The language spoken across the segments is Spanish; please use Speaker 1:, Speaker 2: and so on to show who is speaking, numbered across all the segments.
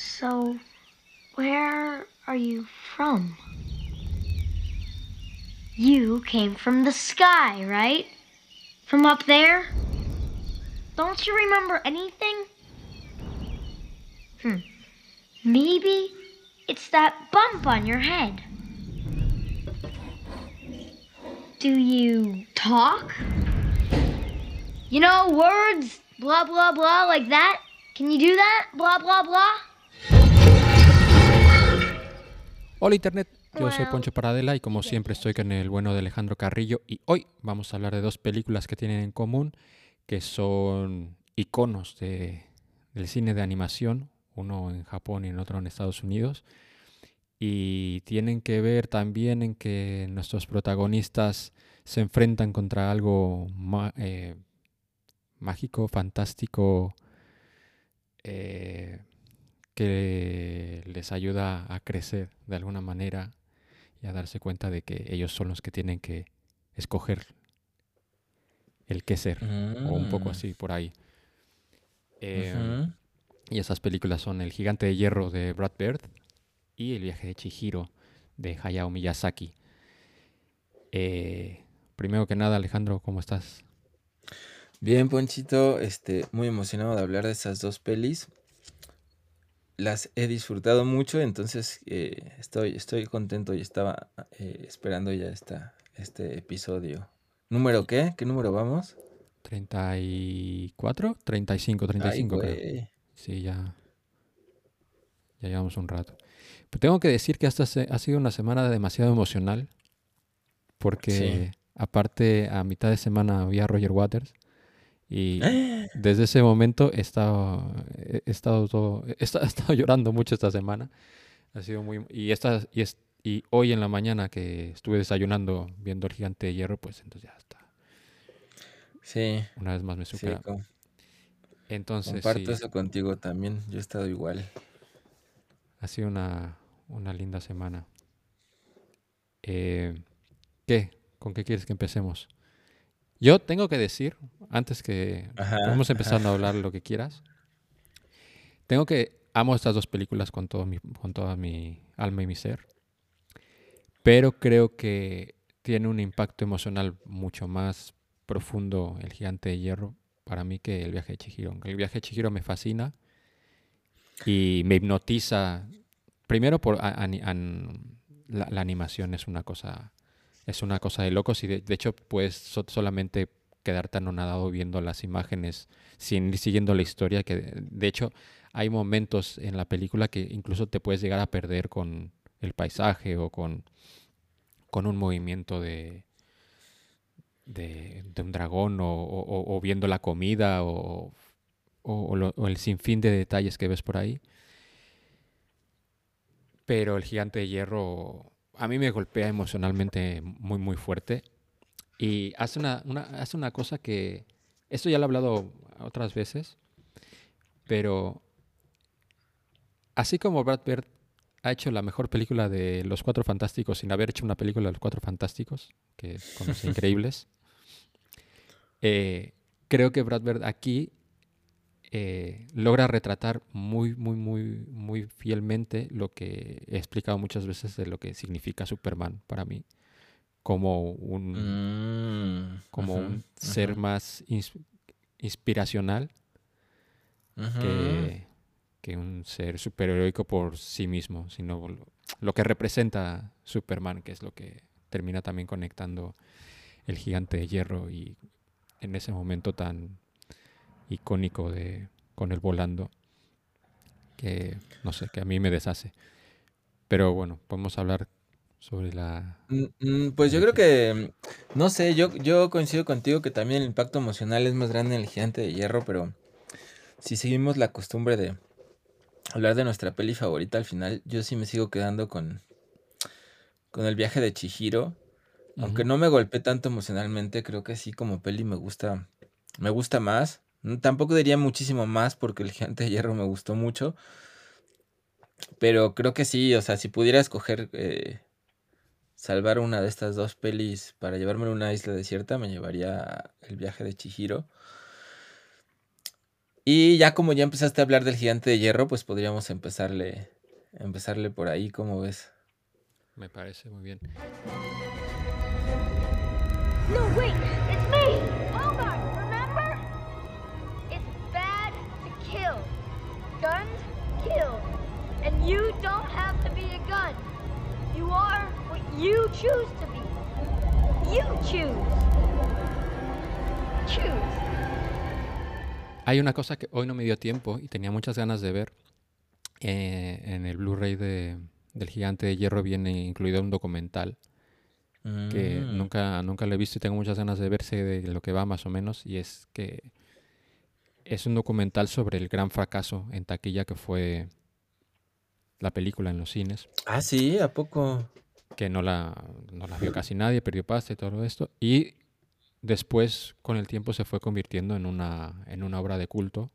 Speaker 1: So, where are you from? You came from the sky, right? From up there? Don't you remember anything? Hmm. Maybe it's that bump on your head. Do you talk? You know, words, blah, blah, blah, like that? Can you do that? Blah, blah, blah?
Speaker 2: Hola Internet, yo soy Poncho Paradela y como siempre estoy con el bueno de Alejandro Carrillo. Y hoy vamos a hablar de dos películas que tienen en común, que son iconos de, del cine de animación, uno en Japón y en otro en Estados Unidos, y tienen que ver también en que nuestros protagonistas se enfrentan contra algo eh, mágico, fantástico, eh, que les ayuda a crecer de alguna manera y a darse cuenta de que ellos son los que tienen que escoger el qué ser, o un poco
Speaker 3: Mm.
Speaker 2: así por ahí. Eh. Y esas películas son El gigante de hierro de Brad Bird y El viaje de Chihiro de Hayao Miyazaki. Eh, primero que nada, Alejandro, ¿cómo estás?
Speaker 3: Bien, Ponchito, este, muy emocionado de hablar de esas dos pelis. Las he disfrutado mucho, entonces eh, estoy, estoy contento y estaba eh, esperando ya esta, este episodio. ¿Número qué? ¿Qué número vamos?
Speaker 2: ¿34? 35,
Speaker 3: Ay,
Speaker 2: 35 creo.
Speaker 3: güey.
Speaker 2: Sí, ya, ya llevamos un rato. Pero tengo que decir que esta se- ha sido una semana demasiado emocional porque aparte a mitad de semana vi a Roger Waters y desde ese momento he estado, he estado, todo- he esta- he estado llorando mucho esta semana. Ha sido muy... Y, esta, y, es- y hoy en la mañana que estuve desayunando viendo el gigante de hierro, pues entonces ya está.
Speaker 3: Sí,
Speaker 2: Una vez más me
Speaker 3: sí,
Speaker 2: supera. Entonces
Speaker 3: comparto
Speaker 2: sí,
Speaker 3: eso contigo también. Yo he estado igual.
Speaker 2: ha sido una, una linda semana. Eh, ¿Qué? ¿Con qué quieres que empecemos? Yo tengo que decir, antes que
Speaker 3: Ajá,
Speaker 2: empezar
Speaker 3: ajá.
Speaker 2: a hablar lo que quieras, tengo que amo estas dos películas con todo mi, con toda mi alma y mi ser, pero creo que tiene un impacto emocional mucho más profundo el Gigante de Hierro para mí que el viaje de Chihiro. El viaje de Chihiro me fascina y me hipnotiza. Primero por a- la animación es una cosa es una cosa de locos y de, hecho puedes so- solamente quedarte anonadado viendo las imágenes sin siguiendo la historia que de, hecho hay momentos en la película que incluso te puedes llegar a perder con el paisaje o con con un movimiento de de, un dragón o, viendo la comida o lo- o el sinfín de detalles que ves por ahí. Pero el gigante de hierro a mí me golpea emocionalmente muy, muy fuerte. Y hace una, una- hace una cosa que, esto ya lo he hablado otras veces, pero así como Brad Bird ha hecho la mejor película de Los Cuatro Fantásticos sin haber hecho una película de Los Cuatro Fantásticos, que con Los Increíbles, eh, creo que Brad Bird aquí eh, logra retratar muy, muy, muy, muy fielmente lo que he explicado muchas veces de lo que significa Superman para mí, como un,
Speaker 3: Mm,
Speaker 2: como un ser más ins- inspiracional que, que un ser superheroico por sí mismo, sino lo, lo que representa Superman, que es lo que termina también conectando el gigante de hierro y en ese momento tan icónico de con él volando que no sé, que a mí me deshace. Pero bueno, podemos hablar sobre la
Speaker 3: Mm, mm, Pues yo creo que, mm, no sé, yo, yo coincido contigo que también el impacto emocional es más grande en el gigante de hierro, pero si seguimos la costumbre de hablar de nuestra peli favorita al final, yo sí me sigo quedando con, con el viaje de Chihiro. Aunque no me golpeé tanto emocionalmente, creo que sí como peli me gusta, me gusta más. Mm, Tampoco diría muchísimo más porque el gigante de hierro me gustó mucho, pero creo que sí, o sea, si pudiera escoger eh, salvar una de estas dos pelis para llevarme a una isla desierta, me llevaría el viaje de Chihiro. Y ya como ya empezaste a hablar del gigante de hierro, pues podríamos empezarle, empezarle por ahí, ¿cómo ves?
Speaker 2: Me parece muy bien.
Speaker 1: No, wait, it's me! And you don't have to be a gun. You are what you choose to be. You choose. Choose.
Speaker 2: Hay una cosa que hoy no me dio tiempo y tenía muchas ganas de ver. Eh, en el Blu-ray de, del Gigante de Hierro viene incluido un documental que
Speaker 3: Mm.
Speaker 2: nunca, nunca lo he visto y tengo muchas ganas de verse de lo que va más o menos. Y es que es un documental sobre el gran fracaso en taquilla que fue la película en los cines,
Speaker 3: Ah, sí, ¿a poco?
Speaker 2: que no la, no la vio casi nadie, perdió pasta y todo esto. Y después, con el tiempo, se fue convirtiendo en una, en una obra de culto.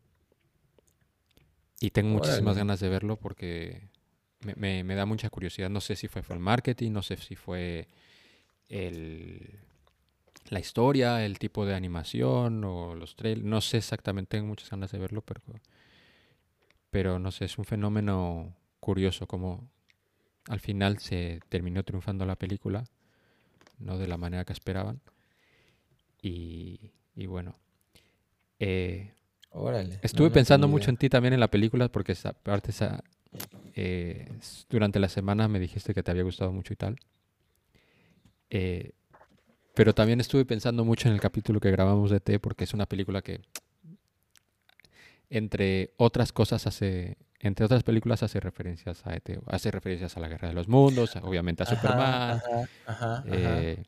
Speaker 2: Y tengo muchísimas
Speaker 3: Órale.
Speaker 2: ganas de verlo porque me, me- me da mucha curiosidad. No sé si fue, fue el marketing, no sé si fue el, la historia, el tipo de animación o los trailers. No sé exactamente, tengo muchas ganas de verlo, pero, pero no sé, es un fenómeno curioso como al final se terminó triunfando la película, no de la manera que esperaban. Y, y bueno, eh,
Speaker 3: Órale.
Speaker 2: Estuve
Speaker 3: no,
Speaker 2: pensando mucho en ti también en la película porque esa parte esa, eh, durante la semana me dijiste que te había gustado mucho y tal. Eh, pero también estuve pensando mucho en el capítulo que grabamos de T porque es una película que entre otras cosas hace entre otras películas hace referencias a ET, hace referencias a la Guerra de los Mundos, obviamente a
Speaker 3: Ajá,
Speaker 2: Superman,
Speaker 3: Ajá,
Speaker 2: eh,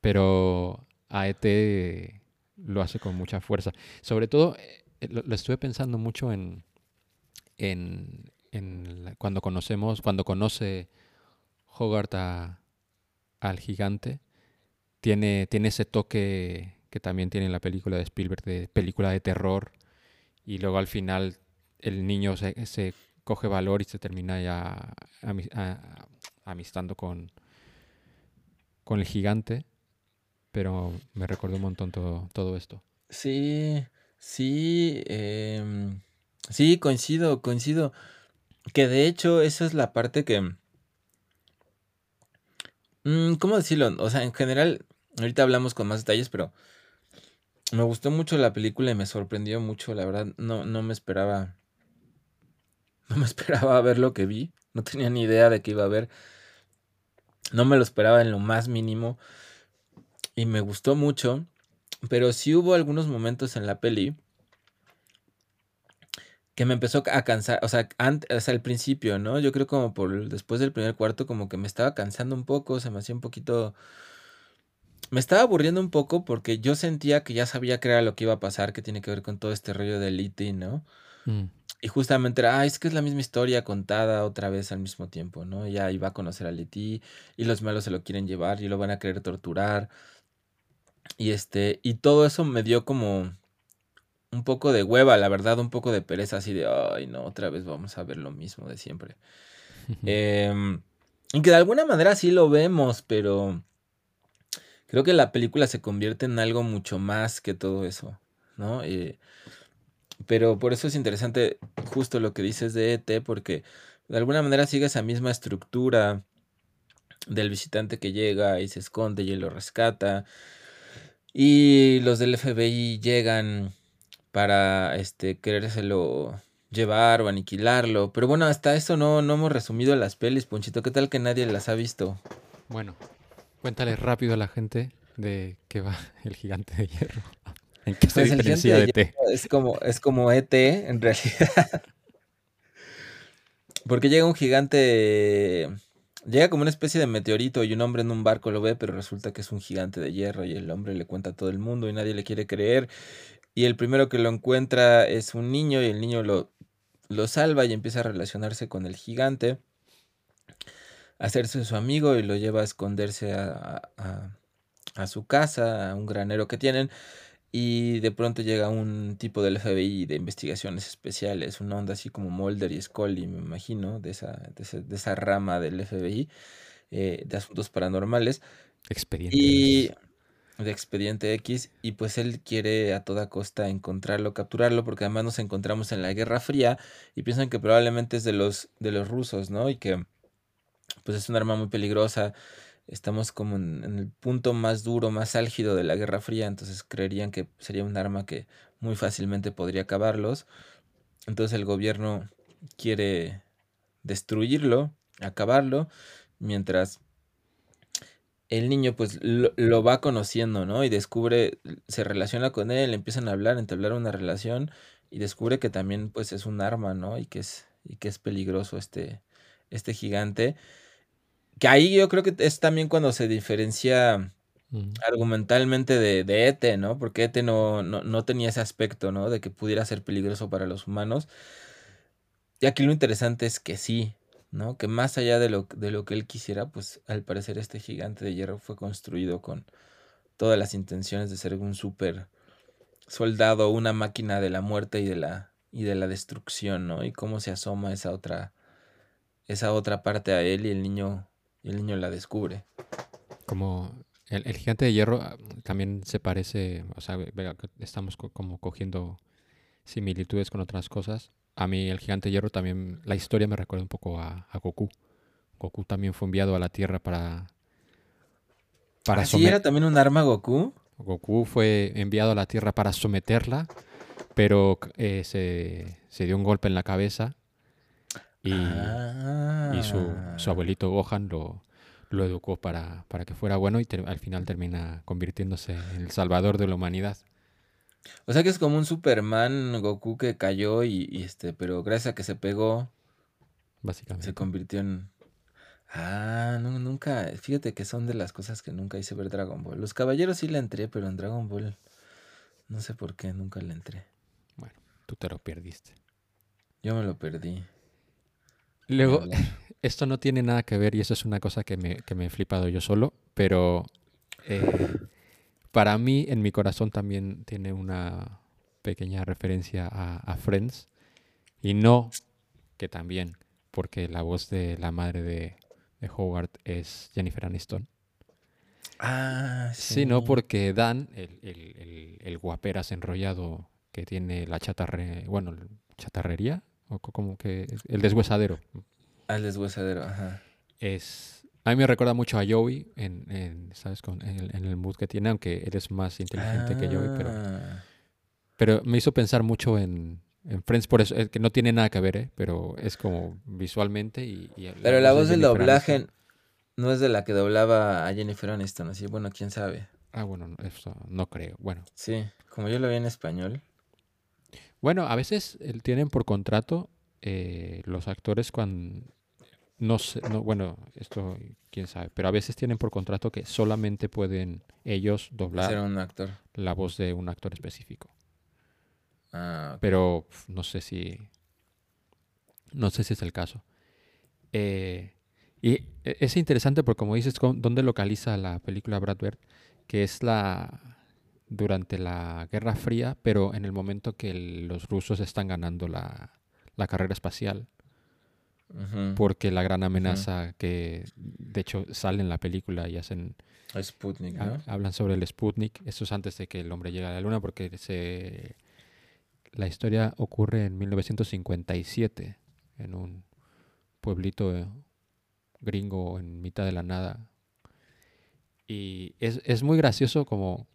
Speaker 2: pero a ET lo hace con mucha fuerza. Sobre todo, eh, lo, lo estuve pensando mucho en, en, en la- cuando conocemos, cuando conoce Hogarth a- al gigante, tiene, tiene ese toque que también tiene la película de Spielberg, de película de terror, y luego al final el niño se, se coge valor y se termina ya amistando con, con el gigante, pero me recordó un montón todo, todo esto.
Speaker 3: Sí, sí, em, sí, coincido, coincido. Que de hecho, esa es la parte que, mm, ¿cómo decirlo? O sea, en general, ahorita hablamos con más detalles, pero me gustó mucho la película y me sorprendió mucho, la verdad, no, no me esperaba, no me esperaba ver lo que vi, no tenía ni idea de qué iba a ver, no me lo esperaba en lo más mínimo y me gustó mucho. Pero sí hubo algunos momentos en la peli que me empezó a cansar, o sea, ant- o sea, al principio, ¿no? Yo creo como por después del primer cuarto como que me estaba cansando un poco, se me hacía un poquito... Me estaba aburriendo un poco porque yo sentía que ya sabía que era lo que iba a pasar, que tiene que ver con todo este rollo de E.T., ¿no?
Speaker 2: Mm,
Speaker 3: Y justamente era, ah, es que es la misma historia contada otra vez al mismo tiempo, ¿no? Ya iba a conocer a Leti y los malos se lo quieren llevar y lo van a querer torturar. Y este, y todo eso me dio como un poco de hueva, la verdad, un poco de pereza, así de, ay, no, otra vez vamos a ver lo mismo de siempre. Em, y que de alguna manera sí lo vemos, pero creo que la película se convierte en algo mucho más que todo eso, ¿no? Eh, pero por eso es interesante justo lo que dices de ET, porque de alguna manera sigue esa misma estructura del visitante que llega y se esconde y lo rescata. Y los del FBI llegan para este querérselo llevar o aniquilarlo. Pero bueno, hasta eso no, no hemos resumido las pelis, Ponchito. ¿Qué tal que nadie las ha visto?
Speaker 2: Bueno, cuéntale rápido a la gente de qué va el gigante de hierro. ¿En qué se
Speaker 3: Pues
Speaker 2: diferencia
Speaker 3: de hierro es como, es como ET en realidad. Porque llega un gigante. Llega como una especie de meteorito y un hombre en un barco lo ve, pero resulta que es un gigante de hierro y el hombre le cuenta a todo el mundo y nadie le quiere creer. Y el primero que lo encuentra es un niño y el niño lo, lo salva y empieza a relacionarse con el gigante, a hacerse su amigo y lo lleva a esconderse a, a- a su casa, a un granero que tienen. Y de pronto llega un tipo del FBI de investigaciones especiales, una onda así como Mulder y Scully, me imagino, de esa, de esa, de esa rama del FBI, eh, de asuntos paranormales. Y
Speaker 2: Expedientes.
Speaker 3: de Expediente X y pues él quiere a toda costa encontrarlo, capturarlo, porque además nos encontramos en la Guerra Fría y piensan que probablemente es de los, de los rusos, ¿no? Y que pues es un arma muy peligrosa. Estamos como en, el punto más duro, más álgido de la Guerra Fría, entonces creerían que sería un arma que muy fácilmente podría acabarlos. Entonces el gobierno quiere destruirlo, acabarlo, mientras el niño pues lo, lo, va conociendo, ¿no? Y descubre, se relaciona con él, empiezan a hablar, entablar una relación y descubre que también pues es un arma, ¿no? Y que es, y que es peligroso este, este gigante. Que ahí yo creo que es también cuando se diferencia mm. argumentalmente de, de Ete, ¿no? Porque Ete no, no, no tenía ese aspecto, ¿no? De que pudiera ser peligroso para los humanos. Y aquí lo interesante es que sí, ¿no? Que más allá de lo, de lo que él quisiera, pues al parecer este gigante de hierro fue construido con todas las intenciones de ser un súper soldado, una máquina de la muerte y de la, y de la destrucción, ¿no? Y cómo se asoma esa otra, esa otra parte a él y el niño, el niño la descubre.
Speaker 2: Como el, el gigante de hierro ah, también se parece, o sea, estamos co como cogiendo similitudes con otras cosas a mí el gigante hierro también, la historia me recuerda un poco a, a Goku. Goku también fue enviado a la Tierra para...
Speaker 3: para ¿Ah, ¿Sí era también un arma Goku?
Speaker 2: Goku fue enviado a la Tierra para someterla, pero eh, se, se, dio un golpe en la cabeza y, ah. y su, su, abuelito Gohan lo, lo educó para, para, que fuera bueno y al final termina convirtiéndose en el salvador de la humanidad.
Speaker 3: O sea que es como un Superman Goku que cayó y, y, este, pero gracias a que se pegó,
Speaker 2: básicamente.
Speaker 3: Se convirtió en. Ah, no, nunca. Fíjate que son de las cosas que nunca hice ver Dragon Ball. Los caballeros sí le entré, pero en Dragon Ball no sé por qué nunca le entré.
Speaker 2: Bueno, tú te lo perdiste.
Speaker 3: Yo me lo perdí.
Speaker 2: Luego, esto no tiene nada que ver y eso es una cosa que me, que me he flipado yo solo, pero eh, para mí, en mi corazón también tiene una pequeña referencia a, Friends. Y no que también, porque la voz de la madre de, Howard es Jennifer Aniston.
Speaker 3: Ah,
Speaker 2: sí. Sino porque Dan, el, el, el, guaperas enrollado que tiene la chatarre, bueno, chatarrería, o como que el deshuesadero.
Speaker 3: Al deshuesadero, ajá.
Speaker 2: Es a mí me recuerda mucho a Joey en, ¿sabes? Con, en, el, mood que tiene, aunque él es más inteligente que Joey, pero, ah. pero me hizo pensar mucho en, Friends, por eso, que no tiene nada que ver, ¿eh? pero es como visualmente y...
Speaker 3: pero la voz del doblaje no es de la que doblaba a Jennifer Aniston, así, bueno, quién sabe.
Speaker 2: Ah, bueno, eso no creo, bueno.
Speaker 3: Sí, como yo lo vi en español.
Speaker 2: Bueno, a veces tienen por contrato eh, los actores cuando no sé, no, bueno, esto quién sabe, pero a veces tienen por contrato que solamente pueden ellos doblar
Speaker 3: un actor.
Speaker 2: la voz de un actor específico.
Speaker 3: Ah,
Speaker 2: Pero no sé si. No sé si es el caso. Eh, y e, es interesante porque, como dices, ¿dónde localiza la película Brad Bird? Que es la. Durante la Guerra Fría, pero en el momento que los rusos están ganando la, la carrera espacial porque la gran amenaza que de hecho sale en la película y hacen
Speaker 3: Sputnik,
Speaker 2: hablan sobre el Sputnik eso es antes de que el hombre llegue a la luna porque se la historia ocurre en 1957 en un pueblito gringo en mitad de la nada. Y es, es muy gracioso como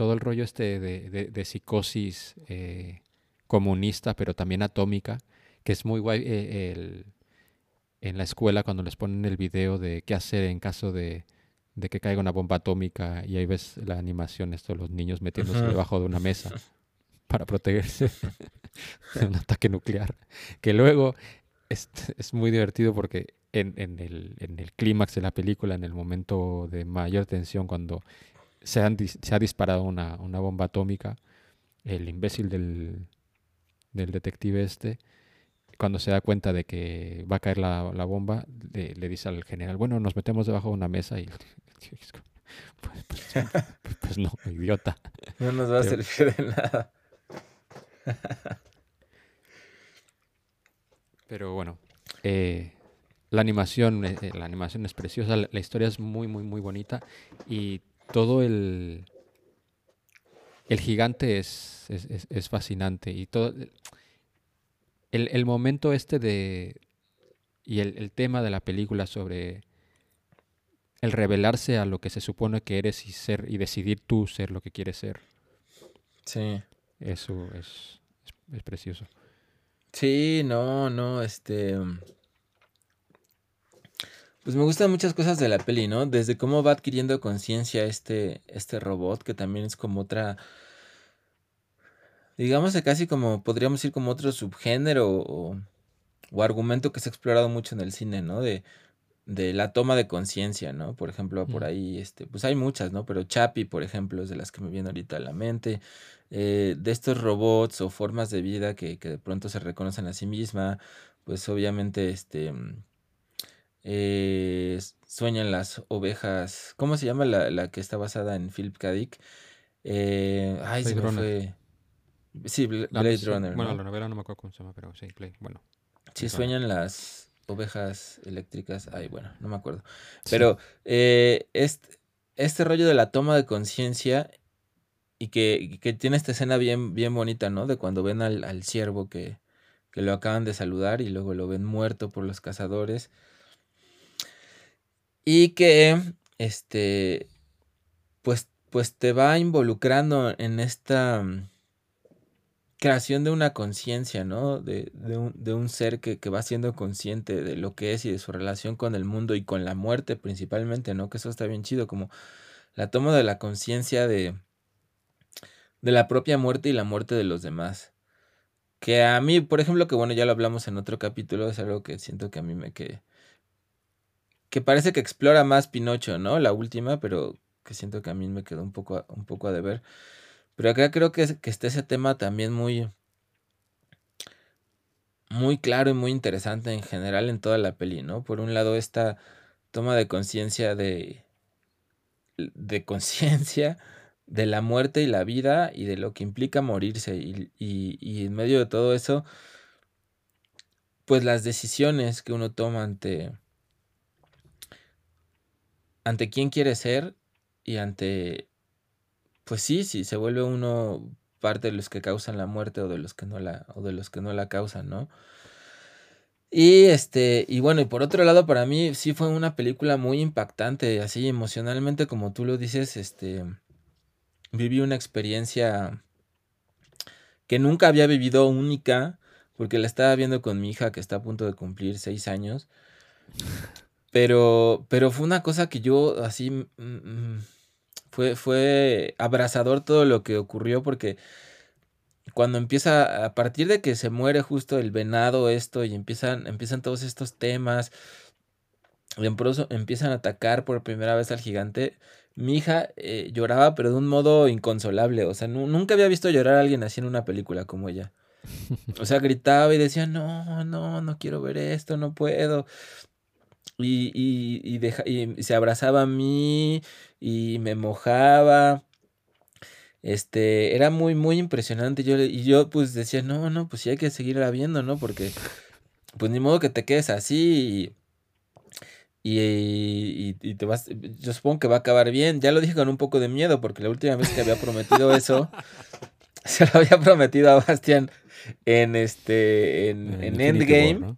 Speaker 2: todo el rollo este de, de, psicosis eh, comunista pero también atómica que es muy guay eh, el en la escuela cuando les ponen el video de qué hacer en caso de, que caiga una bomba atómica y ahí ves la animación, esto, los niños metiéndose debajo de una mesa para protegerse de un ataque nuclear. Que luego es, es muy divertido porque en, en el, en el clímax de la película, en el momento de mayor tensión, cuando se, han, se ha disparado una, una bomba atómica, el imbécil del, del detective este cuando se da cuenta de que va a caer la, la bomba, le, le, dice al general, bueno, nos metemos debajo de una mesa y... Pues, pues, pues, pues, no, idiota.
Speaker 3: No nos va a servir de nada.
Speaker 2: Pero bueno, eh, la animación, eh, la animación es preciosa, la, la, historia es muy, muy, muy bonita y todo el, el gigante es, es, es- es fascinante. Y todo el, el momento este de y el, el tema de la película sobre el revelarse a lo que se supone que eres y ser y decidir tú ser lo que quieres ser.
Speaker 3: Sí.
Speaker 2: eso es, es, es precioso.
Speaker 3: Sí, no, no, este... Pues me gustan muchas cosas de la peli, ¿no? Desde cómo va adquiriendo conciencia este, este robot, que también es como otra... Digamos que casi como, podríamos decir como otro subgénero o, o argumento que se ha explorado mucho en el cine, ¿no? De, de la toma de conciencia, ¿no? Por ejemplo, por
Speaker 2: Mm.
Speaker 3: ahí, este, pues hay muchas, ¿no? Pero Chappie, por ejemplo, es de las que me viene ahorita a la mente. eh, de estos robots o formas de vida que, que de pronto se reconocen a sí misma, pues obviamente, este, eh, sueñan las ovejas. ¿Cómo se llama la, la que está basada en Philip K. Dick? Eh, ay, se
Speaker 2: Blade
Speaker 3: me
Speaker 2: Runner.
Speaker 3: fue. Sí,
Speaker 2: La-
Speaker 3: Blade Runner,
Speaker 2: bueno
Speaker 3: ¿no?
Speaker 2: la novela no me acuerdo cómo se llama pero sí Blade bueno
Speaker 3: Sí,
Speaker 2: Blade Runner.
Speaker 3: sueñan las ovejas eléctricas. Ay, bueno, no me acuerdo.
Speaker 2: Sí.
Speaker 3: Pero eh, este, este rollo de la toma de conciencia y que, que tiene esta escena bien, bien bonita, ¿no? De cuando ven al, al ciervo que, que lo acaban de saludar y luego lo ven muerto por los cazadores. Y que, este, pues, pues te va involucrando en esta mm, creación de una conciencia, ¿no? De, de un, de un ser que, que va siendo consciente de lo que es y de su relación con el mundo y con la muerte principalmente, ¿no? Que eso está bien chido, como la toma de la conciencia de, de la propia muerte y la muerte de los demás. Que a mí, por ejemplo, que bueno, ya lo hablamos en otro capítulo, es algo que siento que a mí me que que parece que explora más Pinocho, ¿no? La última, pero que siento que a mí me quedó un poco un poco a deber. Pero acá creo que, que está ese tema también muy muy claro y muy interesante en general en toda la peli, ¿no? Por un lado esta toma de conciencia de de conciencia de la muerte y la vida y de lo que implica morirse y, y- y en medio de todo eso, pues las decisiones que uno toma ante, ante quién quiere ser y ante, pues sí, si se vuelve uno parte de los que causan la muerte o de los que no la, o de los que no la causan, ¿no? Y este, y bueno, y por otro lado, para mí sí fue una película muy impactante, así emocionalmente, como tú lo dices, este, viví una experiencia que nunca había vivido única, porque la estaba viendo con mi hija que está a punto de cumplir seis años. Pero, pero fue una cosa que yo así mm, mm, fue, fue abrazador todo lo que ocurrió, porque cuando empieza, a partir de que se muere justo el venado, esto, y empiezan, empiezan todos estos temas, y empiezan a atacar por primera vez al gigante. Mi hija eh, lloraba, pero de un modo inconsolable. O sea, nu- nunca había visto llorar a alguien así en una película como ella. O sea, gritaba y decía, no, no, no quiero ver esto, no puedo. Y, y, y, deja- y se abrazaba a mí y me mojaba. Este, era muy, muy impresionante. Yo, y yo pues decía, no, no, pues sí hay que seguirla viendo, ¿no? Porque, pues ni modo que te quedes así y, y, te vas, yo supongo que va a acabar bien. Ya lo dije con un poco de miedo, porque la última vez que había prometido eso, se lo había prometido a Bastian en este, en,
Speaker 2: En
Speaker 3: en
Speaker 2: Infinity War,
Speaker 3: Endgame.
Speaker 2: ¿no?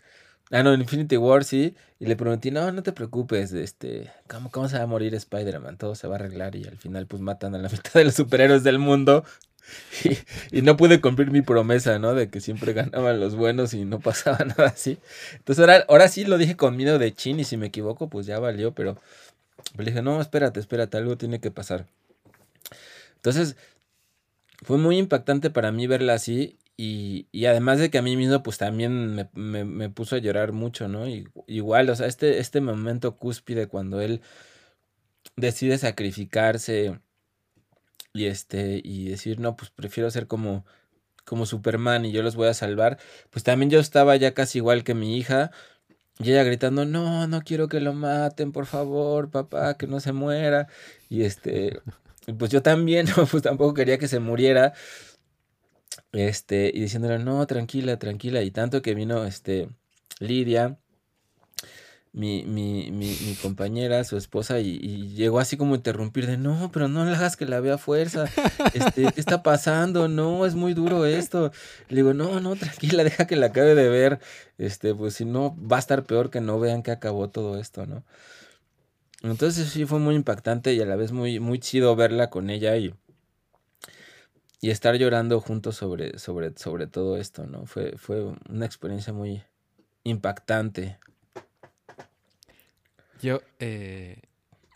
Speaker 3: Ah, no, en Infinity War, sí. Y le prometí, no, no te preocupes, este, ¿cómo, cómo se va a morir Spider-Man? Todo se va a arreglar y al final pues matan a la mitad de los superhéroes del mundo. Y, no pude cumplir mi promesa, ¿no? De que siempre ganaban los buenos y no pasaba nada así. Entonces ahora, ahora sí lo dije con miedo de chin y si me equivoco pues ya valió, pero le dije, no, espérate, espérate, algo tiene que pasar. Entonces fue muy impactante para mí verla así y, y además de que a mí mismo pues también me, me- me puso a llorar mucho, ¿no? Y- igual, o sea, este, este momento cúspide cuando él decide sacrificarse y este y decir, no, pues prefiero ser como como Superman y yo los voy a salvar, pues también yo estaba ya casi igual que mi hija y ella gritando, no, no quiero que lo maten, por favor, papá, que no se muera. Y este, pues yo también, pues tampoco quería que se muriera. Este, y diciéndole, no, tranquila, tranquila. Y tanto que vino, este, Lidia, mi, mi, mi, mi compañera, su esposa, y, llegó así como a interrumpir de, no, pero no le hagas que la vea fuerza, este, ¿qué está pasando? No, es muy duro esto. Le digo, no, no, tranquila, deja que la acabe de ver, este, pues si no, va a estar peor que no vean que acabó todo esto, ¿no? Entonces sí fue muy impactante y a la vez muy, muy chido verla con ella y, y estar llorando juntos sobre, sobre, sobre todo esto, ¿no? Fue, fue una experiencia muy impactante.
Speaker 2: Yo, eh,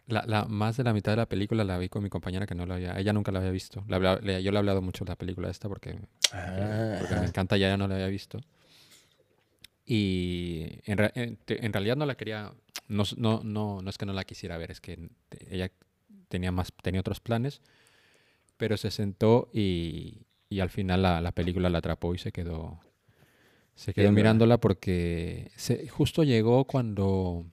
Speaker 2: la, la- más de la mitad de la película la vi con mi compañera que no la había, ella nunca la había visto. Habla- le- yo le he hablado mucho de la película esta porque,
Speaker 3: Ah,
Speaker 2: porque me encanta, ya ella no la había visto. Y en, en- en realidad no la quería, no, no, no, no es que no la quisiera ver, es que ella tenía más, tenía otros planes, pero se sentó y, y al final la, la película la atrapó y se quedó, se quedó mirándola porque se, justo llegó cuando,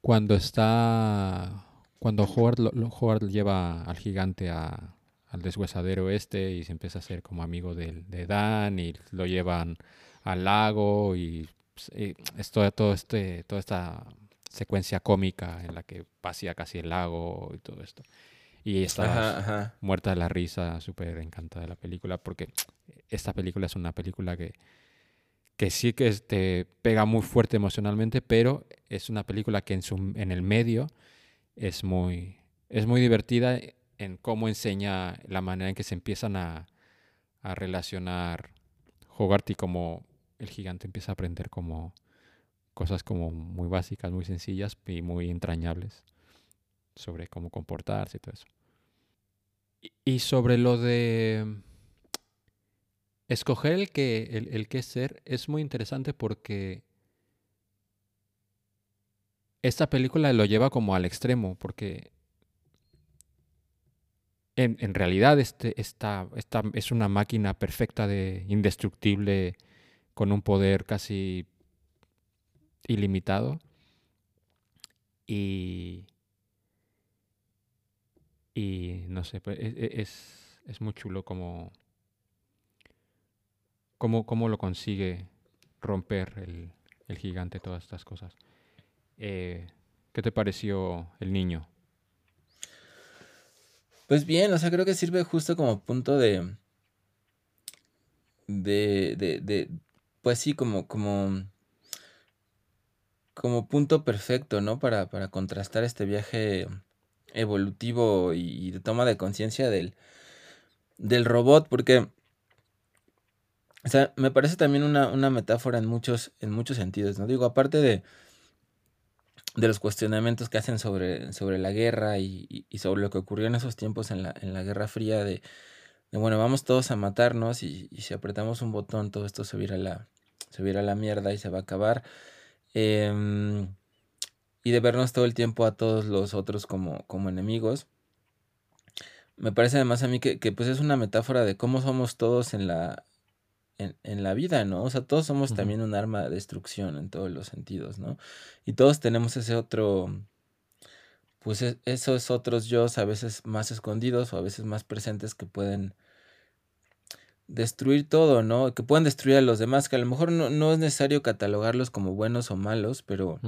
Speaker 2: cuando está, cuando Howard, Howard lleva al gigante a- al deshuesadero este y se empieza a hacer como amigo del- de, Dan y lo llevan al lago y, pues, y es todo, todo este, toda esta secuencia cómica en la que vacía casi el lago y todo esto. Y está muerta de la risa, súper encantada de la película, porque esta película es una película que, que sí que te pega muy fuerte emocionalmente, pero es una película que en, su, en el medio es muy, es muy divertida en cómo enseña la manera en que se empiezan a, a relacionar Hogarth y cómo el gigante empieza a aprender como cosas como muy básicas, muy sencillas y muy entrañables sobre cómo comportarse y todo eso. Y- sobre lo de escoger el que, el, el qué ser es muy interesante porque esta película lo lleva como al extremo, porque en, en realidad este, esta, esta es una máquina perfecta de indestructible con un poder casi ilimitado. Y, y no sé, pues, e- e- es, es muy chulo como, cómo, cómo lo consigue romper el, el gigante, todas estas cosas. Eh, ¿Qué te pareció el niño?
Speaker 3: Pues bien, o sea, creo que sirve justo como punto de, de, de, de, pues sí, como, como, como punto perfecto, ¿no? Para, para contrastar este viaje evolutivo y, de toma de conciencia del, del robot, porque, o sea, me parece también una, una metáfora en muchos, en muchos sentidos, ¿no? Digo, aparte de, de los cuestionamientos que hacen sobre, sobre la guerra y, y- sobre lo que ocurrió en esos tiempos en la, en la Guerra Fría, de, bueno, vamos todos a matarnos y, si apretamos un botón todo esto se va la, la mierda y se va a acabar. Em, y de vernos todo el tiempo a todos los otros como, como enemigos. Me parece además a mí que, que, pues es una metáfora de cómo somos todos en la, en, en la vida, ¿no? O sea, todos somos también un arma de destrucción en todos los sentidos, ¿no? Y todos tenemos ese otro, pues e- esos otros yo a veces más escondidos o a veces más presentes que pueden destruir todo, ¿no? Que pueden destruir a los demás, que a lo mejor no, no es necesario catalogarlos como buenos o malos, pero.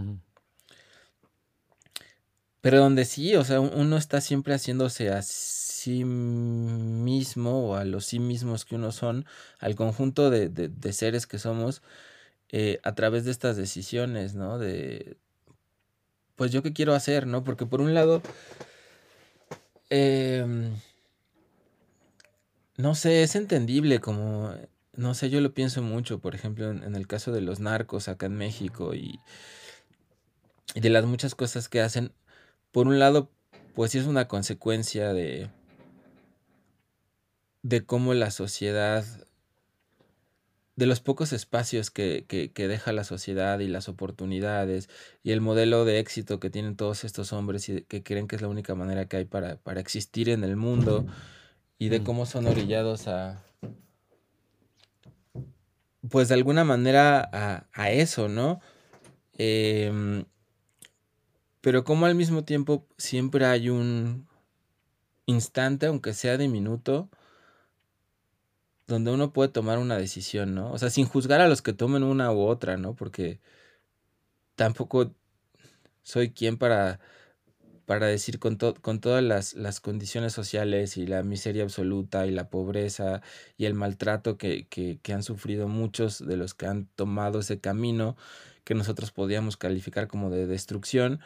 Speaker 3: Pero donde sí, o sea, un- uno está siempre haciéndose a sí mismo o a los sí mismos que uno son, al conjunto de, de- seres que somos, eh, a través de estas decisiones, ¿no? De, pues yo qué quiero hacer, ¿no? Porque por un lado, em, no sé, es entendible como, no sé, yo lo pienso mucho, por ejemplo, en, el caso de los narcos acá en México y de las muchas cosas que hacen. Por un lado, pues sí es una consecuencia de, de cómo la sociedad, de los pocos espacios que, que, que deja la sociedad y las oportunidades y el modelo de éxito que tienen todos estos hombres y que creen que es la única manera que hay para, para existir en el mundo y de
Speaker 2: Mm.
Speaker 3: cómo son orillados a, pues de alguna manera a, a eso, ¿no? Em, pero como al mismo tiempo siempre hay un instante, aunque sea diminuto, donde uno puede tomar una decisión, ¿no? O sea, sin juzgar a los que tomen una u otra, ¿no? Porque tampoco soy quien para, para decir con, con todas las, las, condiciones sociales y la miseria absoluta y la pobreza y el maltrato que, que, que han sufrido muchos de los que han tomado ese camino que nosotros podíamos calificar como de destrucción,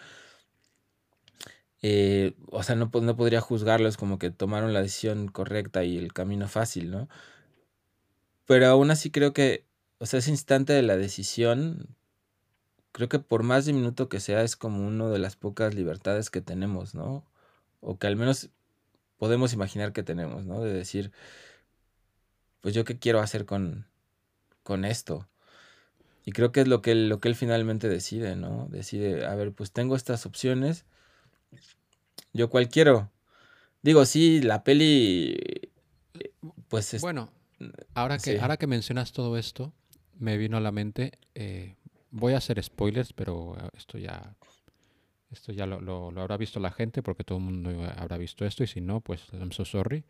Speaker 3: eh, o sea, no, no podría juzgarlos como que tomaron la decisión correcta y el camino fácil, ¿no? Pero aún así creo que, o sea, ese instante de la decisión, creo que por más diminuto que sea, es como una de las pocas libertades que tenemos, ¿no? O que al menos podemos imaginar que tenemos, ¿no? De decir, pues yo qué quiero hacer con, con esto. Y creo que es lo que, lo que él finalmente decide, ¿no? Decide, a ver, pues tengo estas opciones yo cual quiero. Digo, sí, la peli. Pues
Speaker 2: es... Bueno, ahora que, ahora que mencionas todo esto, me vino a la mente. Eh, voy a hacer spoilers, pero esto ya. Esto ya lo, lo, habrá visto la gente porque todo el mundo habrá visto esto y si no, pues I'm so sorry.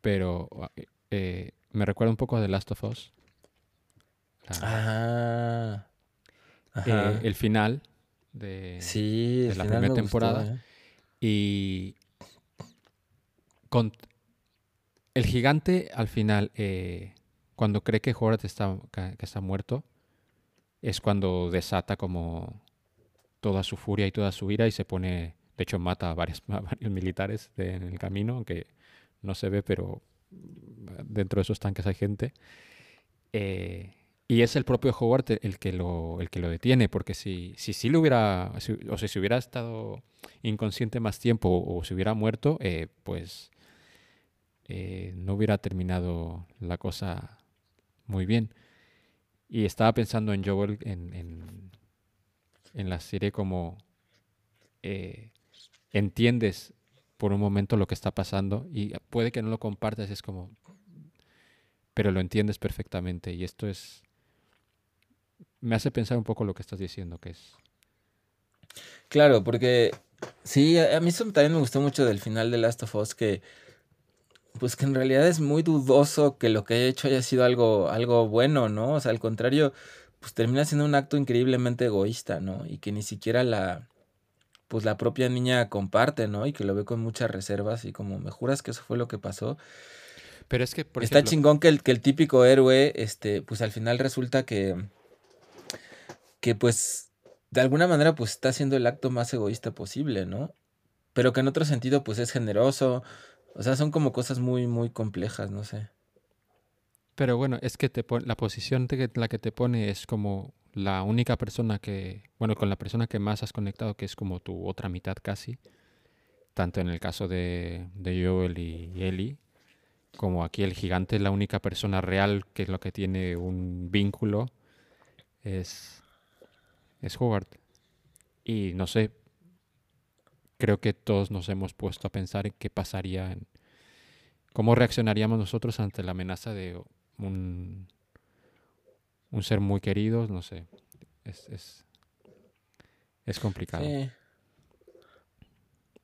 Speaker 2: Pero eh, me recuerda un poco a The Last of Us.
Speaker 3: Ah.
Speaker 2: Eh, el final de,
Speaker 3: sí,
Speaker 2: la primera temporada. Y con el gigante al final, eh, cuando cree que Horace está, que está muerto, es cuando desata como toda su furia y toda su ira y se pone, de hecho mata a varios, militares en el camino, aunque no se ve, pero dentro de esos tanques hay gente. Eh, y es el propio Howard el que lo, el que lo detiene, porque si sí si, lo hubiera, o si hubiera estado inconsciente más tiempo o si hubiera muerto, eh, pues eh, no hubiera terminado la cosa muy bien. Y estaba pensando en Joel en, en, la serie como eh, entiendes por un momento lo que está pasando y puede que no lo compartas, es como, pero lo entiendes perfectamente y esto es me hace pensar un poco lo que estás diciendo, que es...
Speaker 3: Claro, porque sí, a, mí eso también me gustó mucho del final de Last of Us, que pues que en realidad es muy dudoso que lo que haya hecho haya sido algo, algo bueno, ¿no? O sea, al contrario, pues termina siendo un acto increíblemente egoísta, ¿no? Y que ni siquiera la, pues la propia niña comparte, ¿no? Y que lo ve con muchas reservas y como, ¿me juras que eso fue lo que pasó?
Speaker 2: Pero es que, por
Speaker 3: Está chingón que el, que el típico héroe, este, pues al final resulta que que pues de alguna manera pues está haciendo el acto más egoísta posible, ¿no? Pero que en otro sentido pues es generoso. O sea, son como cosas muy, muy complejas, no sé.
Speaker 2: Pero bueno, es que te la posición de la que te pone es como la única persona que, bueno, con la persona que más has conectado, que es como tu otra mitad casi, tanto en el caso de, de Joel y Ellie, como aquí el gigante es la única persona real que es lo que tiene un vínculo, es es Howard. Y no sé, creo que todos nos hemos puesto a pensar en qué pasaría, en cómo reaccionaríamos nosotros ante la amenaza de un, un ser muy querido, no sé, es, es, es complicado. Sí.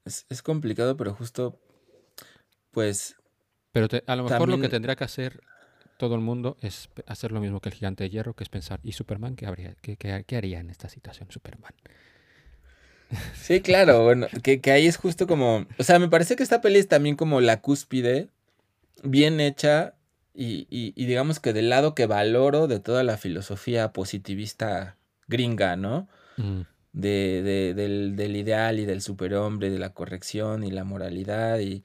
Speaker 3: Es, es, complicado, pero justo, pues...
Speaker 2: Pero a lo mejor lo que tendría que hacer todo el mundo es hacer lo mismo que el gigante de hierro, que es pensar, ¿y Superman qué, habría, qué, qué, haría en esta situación Superman?
Speaker 3: Sí, claro, bueno, que, que, ahí es justo como, o sea, me parece que esta peli es también como la cúspide, bien hecha y, y, digamos que del lado que valoro de toda la filosofía positivista gringa, ¿no? Mm. De, de, del, del, ideal y del superhombre, de la corrección y la moralidad y,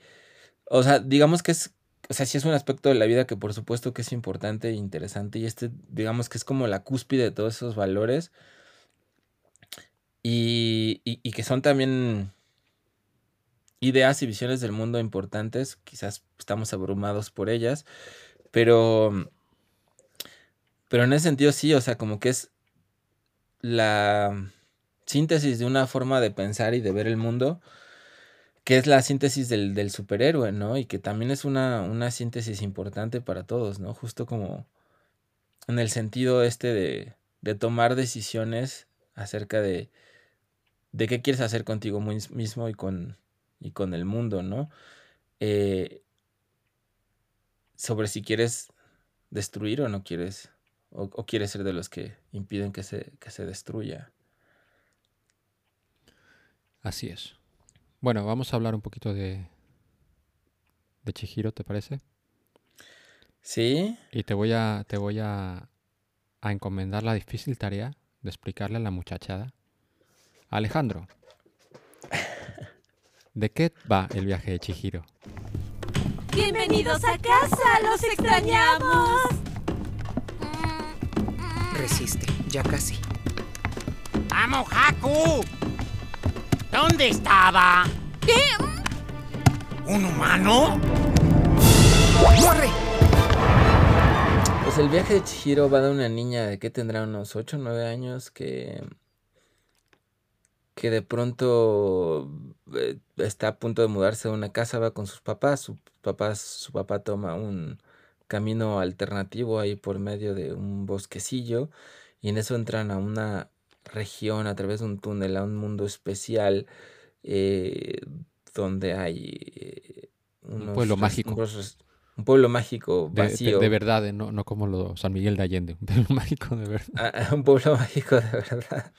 Speaker 3: o sea, digamos que es o sea, sí es un aspecto de la vida que por supuesto que es importante e interesante y este, digamos que es como la cúspide de todos esos valores y, y, que son también ideas y visiones del mundo importantes, quizás estamos abrumados por ellas, pero, pero en ese sentido sí, o sea, como que es la síntesis de una forma de pensar y de ver el mundo que es la síntesis del, superhéroe, ¿no? Y que también es una, una, síntesis importante para todos, ¿no? Justo como en el sentido este de, de tomar decisiones acerca de, de qué quieres hacer contigo mismo y con, y con el mundo, ¿no? Eh, sobre si quieres destruir o no quieres, o, quieres ser de los que impiden que se, que se destruya.
Speaker 2: Así es. Bueno, vamos a hablar un poquito de, de Chihiro, ¿te parece?
Speaker 3: Sí.
Speaker 2: Y te voy a, te voy a, a encomendar la difícil tarea de explicarle a la muchachada. Alejandro, ¿de qué va el viaje de Chihiro?
Speaker 4: Bienvenidos a casa, los extrañamos.
Speaker 5: Resiste, ya casi.
Speaker 6: ¡Vamos, Haku! ¿Dónde estaba?
Speaker 4: ¿Qué?
Speaker 6: ¿Un humano?
Speaker 5: ¡Corre!
Speaker 3: Pues el viaje de Chihiro va de una niña de que tendrá unos 8 o 9 años que que de pronto eh, está a punto de mudarse a una casa, va con sus papás, su, papás, su papá toma un camino alternativo ahí por medio de un bosquecillo y en eso entran a una región a través de un túnel, a un mundo especial eh, donde hay eh,
Speaker 2: Un pueblo mágico.
Speaker 3: unos un pueblo mágico
Speaker 2: De, de-
Speaker 3: vacío.
Speaker 2: de verdad, eh, no, no como lo San Miguel de Allende. Un pueblo mágico de verdad.
Speaker 3: a- a un pueblo mágico de verdad.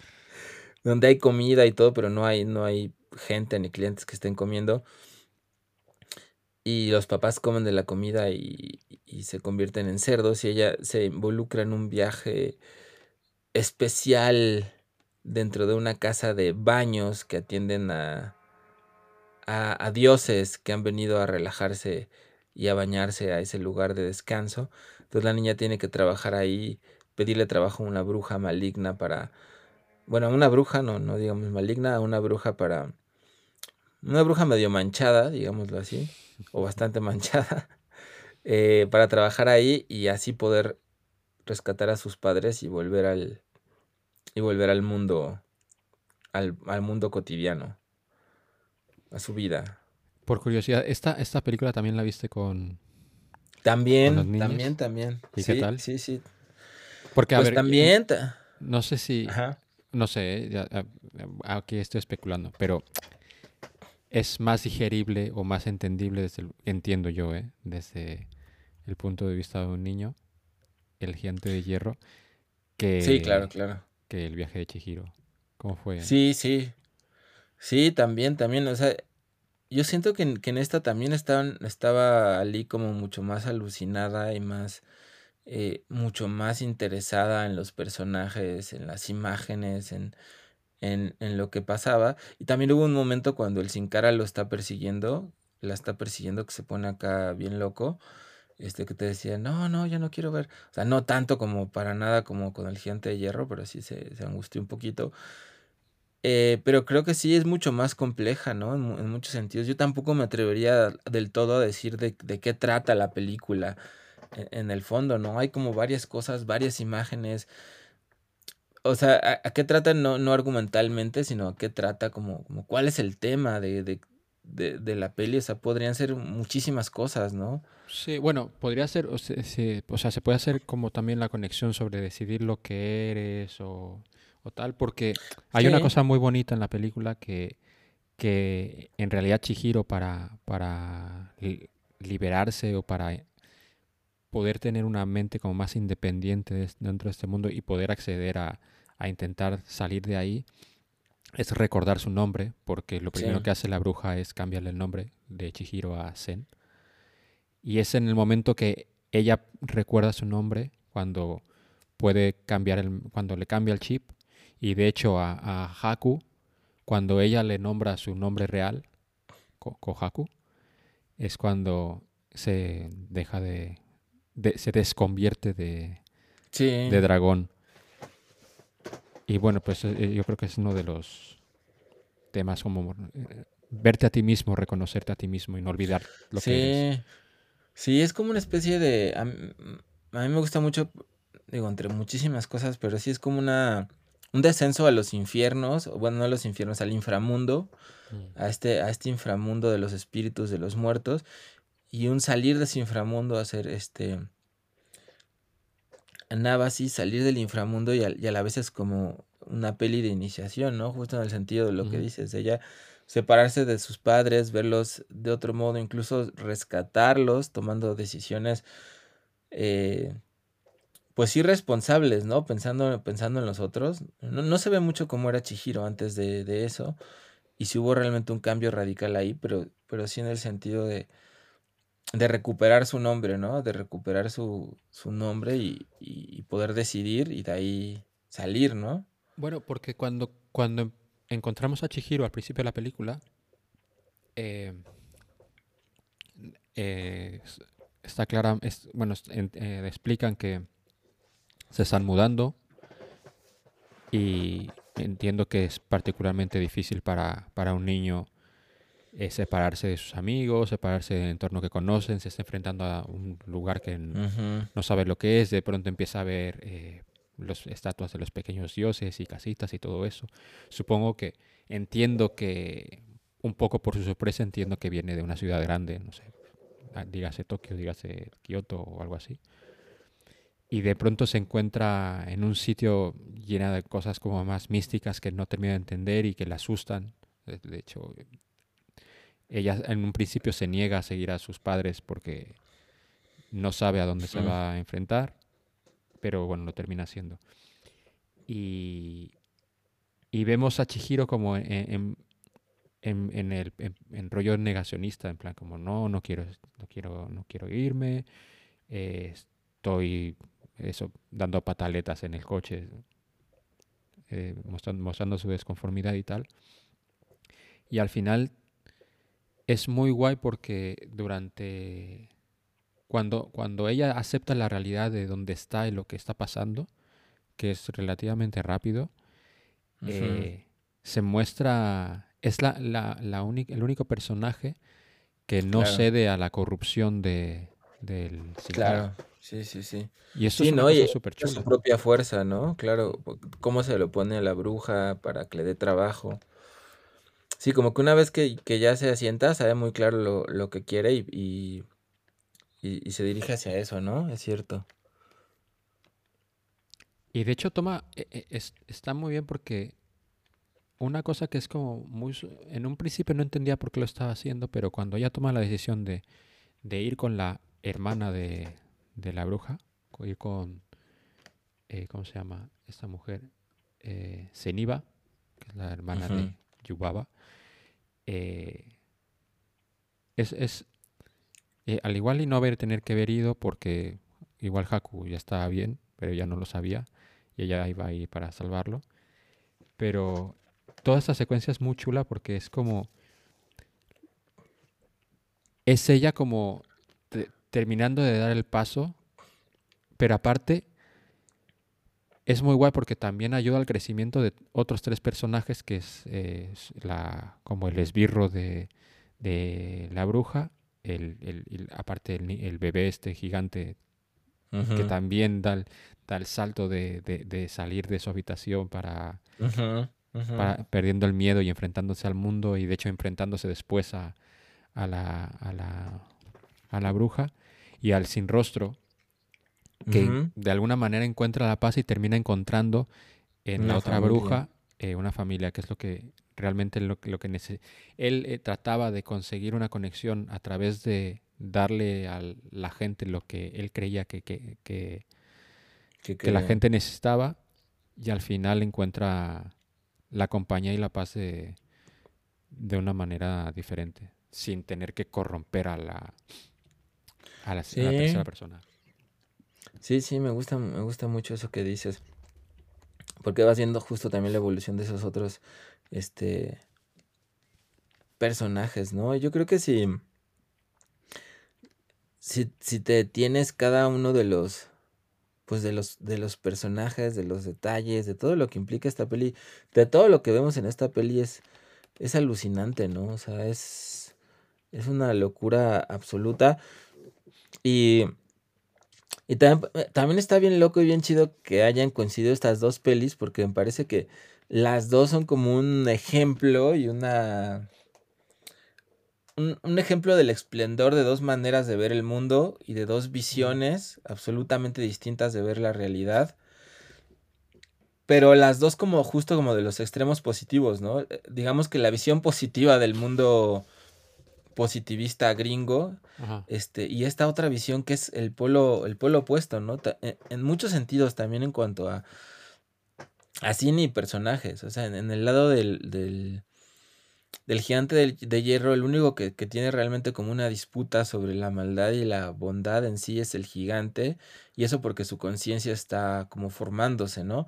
Speaker 3: Donde hay comida y todo, pero no hay, no hay gente ni clientes que estén comiendo. Y los papás comen de la comida y, y se convierten en cerdos. Y ella se involucra en un viaje especial dentro de una casa de baños que atienden a, a, dioses que han venido a relajarse y a bañarse a ese lugar de descanso. Entonces la niña tiene que trabajar ahí, pedirle trabajo a una bruja maligna para... Bueno, una bruja, no, no digamos maligna, a una bruja para... Una bruja medio manchada, digámoslo así, o bastante manchada, eh, para trabajar ahí y así poder rescatar a sus padres y volver al... y volver al mundo, al, al mundo cotidiano, a su vida.
Speaker 2: Por curiosidad, ¿esta, esta película también la viste con...
Speaker 3: También,
Speaker 2: los
Speaker 3: también, también.
Speaker 2: ¿Y
Speaker 3: sí,
Speaker 2: qué tal?
Speaker 3: Sí, sí.
Speaker 2: Porque, a
Speaker 3: Pues
Speaker 2: ver,
Speaker 3: también. ta-
Speaker 2: no sé si...
Speaker 3: Ajá.
Speaker 2: No sé, eh, ya, aquí estoy especulando, pero es más digerible o más entendible, desde el- entiendo yo, ¿eh? desde el punto de vista de un niño, el gigante de hierro, que,
Speaker 3: Sí, claro, claro.
Speaker 2: que el viaje de Chihiro. ¿Cómo fue?
Speaker 3: Sí, sí. Sí, también, también. O sea, yo siento que en, que en esta también estaban, estaba Ali como mucho más alucinada y más, eh, mucho más interesada en los personajes, en las imágenes, en, en, en lo que pasaba. Y también hubo un momento cuando el Sin Cara lo está persiguiendo, la está persiguiendo, que se pone acá bien loco. Este que te decía, no, no, yo no quiero ver. O sea, no tanto como para nada como con el gigante de hierro, pero sí se, se angustió un poquito. Eh, pero creo que sí es mucho más compleja, ¿no? En, en muchos sentidos. Yo tampoco me atrevería del todo a decir de, de qué trata la película en, en el fondo, ¿no? Hay como varias cosas, varias imágenes. O sea, ¿a, a qué trata no, no argumentalmente, sino a qué trata como, como cuál es el tema de, de, de, de la peli? O sea, podrían ser muchísimas cosas, ¿no?
Speaker 2: Sí, bueno, podría ser, o se, se- o sea, se puede hacer como también la conexión sobre decidir lo que eres o, o tal, porque hay una
Speaker 3: Sí.
Speaker 2: cosa muy bonita en la película que, que en realidad Chihiro para, para li- liberarse o para poder tener una mente como más independiente dentro de este mundo y poder acceder a, a intentar salir de ahí, es recordar su nombre, porque lo primero
Speaker 3: Sí.
Speaker 2: que hace la bruja es cambiarle el nombre de Chihiro a Zen. Y es en el momento que ella recuerda su nombre cuando puede cambiar el, cuando le cambia el chip. Y de hecho a, a Haku, cuando ella le nombra su nombre real, Ko- Kohaku, es cuando se deja de, de- se desconvierte de,
Speaker 3: Sí.
Speaker 2: de dragón. Y bueno, pues eh, yo creo que es uno de los temas como eh, verte a ti mismo, reconocerte a ti mismo y no olvidar lo que eres.
Speaker 3: Sí, es como una especie de... A, mí me gusta mucho, digo, entre muchísimas cosas, pero sí es como una... Un descenso a los infiernos, bueno, no a los infiernos, al inframundo,
Speaker 2: Mm.
Speaker 3: a este, a este inframundo de los espíritus de los muertos, y un salir de ese inframundo a ser este... Navasi, salir del inframundo y a, y a la vez es como una peli de iniciación, ¿no? Justo en el sentido de lo que dices, de ella separarse de sus padres, verlos de otro modo, incluso rescatarlos, tomando decisiones, eh, pues irresponsables, ¿no? Pensando, pensando en los otros. No, no se ve mucho cómo era Chihiro antes de, de eso. y si hubo realmente un cambio radical ahí, pero, pero sí en el sentido de, de recuperar su nombre, ¿no? De recuperar su, su nombre y, y poder decidir y de ahí salir, ¿no?
Speaker 2: Bueno, porque cuando, cuando encontramos a Chihiro al principio de la película, eh, eh, está clara, es- bueno, eh, explican que se están mudando y entiendo que es particularmente difícil para, para un niño eh, separarse de sus amigos, separarse del entorno que conocen, se está enfrentando a un lugar que no sabe lo que es, de pronto empieza a ver eh, los estatuas de los pequeños dioses y casitas y todo eso. Supongo que entiendo que un poco por su sorpresa entiendo que viene de una ciudad grande, no sé, ah, dígase Tokio, dígase Kioto o algo así. Y de pronto se encuentra en un sitio llena de cosas como más místicas que no termina de entender y que le asustan. De hecho, ella en un principio se niega a seguir a sus padres porque no sabe a dónde se va a enfrentar, pero bueno, lo termina haciendo. Y, y vemos a Chihiro como en, en- en- en el en, rollo negacionista, en plan como no, no quiero, no quiero, no quiero irme, eh, estoy eso, dando pataletas en el coche, eh, mostran- mostrando su desconformidad y tal. Y al final es muy guay porque durante cuando, cuando ella acepta la realidad de dónde está y lo que está pasando, que es relativamente rápido, eh, se muestra, es la, la, la única- el único personaje que no
Speaker 3: Claro.
Speaker 2: cede a la corrupción de, del.
Speaker 3: Claro, sí, sí, sí.
Speaker 2: Y eso
Speaker 3: Sí,
Speaker 2: es una
Speaker 3: ¿no? Y ella su propia fuerza, ¿no? Claro, cómo se lo pone a la bruja para que le dé trabajo. Sí, como que una vez que, que ya se asienta, sabe muy claro lo, lo que quiere y, y, y- y se dirige hacia eso, ¿no? Es cierto.
Speaker 2: Y de hecho toma, e- e- es- está muy bien porque una cosa que es como muy... En un principio no entendía por qué lo estaba haciendo, pero cuando ella toma la decisión de, de ir con la hermana de, de la bruja, ir con... eh, ¿Cómo se llama esta mujer? Eh, Zeniba, que es la hermana de Yubaba. eh, es, es eh, al igual y no haber tener que haber ido porque igual Haku ya estaba bien, pero ya no lo sabía y ella iba ahí para salvarlo. Pero toda esta secuencia es muy chula porque es como es ella como te- terminando de dar el paso, pero aparte es muy guay porque también ayuda al crecimiento de otros tres personajes que es, eh, es la como el esbirro de, de la bruja, el, el- el- aparte el, bebé este gigante que también da el, da el salto de, de- de salir de su habitación para, para- perdiendo el miedo y enfrentándose al mundo y de hecho enfrentándose después a, a la, a, la, a la bruja. Y al sin rostro que de alguna manera encuentra la paz y termina encontrando en la otra
Speaker 3: familia.
Speaker 2: bruja eh, una familia que es lo que realmente lo, que- lo que necesita. Él eh, trataba de conseguir una conexión a través de darle a la gente lo que él creía que, que, que-
Speaker 3: Que,
Speaker 2: que la gente necesitaba y al final encuentra la compañía y la paz de, de una manera diferente, sin tener que corromper a la, a la, a la
Speaker 3: Sí.
Speaker 2: tercera persona.
Speaker 3: Sí, sí, me gusta, me gusta mucho eso que dices. Porque vas viendo justo también la evolución de esos otros, este, personajes, ¿no? Yo creo que si, si, si te tienes cada uno de los, pues de los, de los personajes, de los detalles, de todo lo que implica esta peli, de todo lo que vemos en esta peli es, es alucinante, ¿no? O sea, es, es una locura absoluta. Y, y también, eh, también está bien loco y bien chido que hayan coincidido estas dos pelis, porque me parece que las dos son como un ejemplo y una. Un, un ejemplo del esplendor de dos maneras de ver el mundo y de dos visiones absolutamente distintas de ver la realidad. Pero las dos como justo como de los extremos positivos, ¿no? Eh, Digamos que la visión positiva del mundo positivista gringo
Speaker 2: Ajá.
Speaker 3: este, y esta otra visión que es el polo, el polo opuesto, ¿no? En, en muchos sentidos también en cuanto a, a cine y personajes. O sea, en, en el lado del, del, del gigante del- de, hierro, el único que, que tiene realmente como una disputa sobre la maldad y la bondad en sí es el gigante, y eso porque su conciencia está como formándose, ¿no?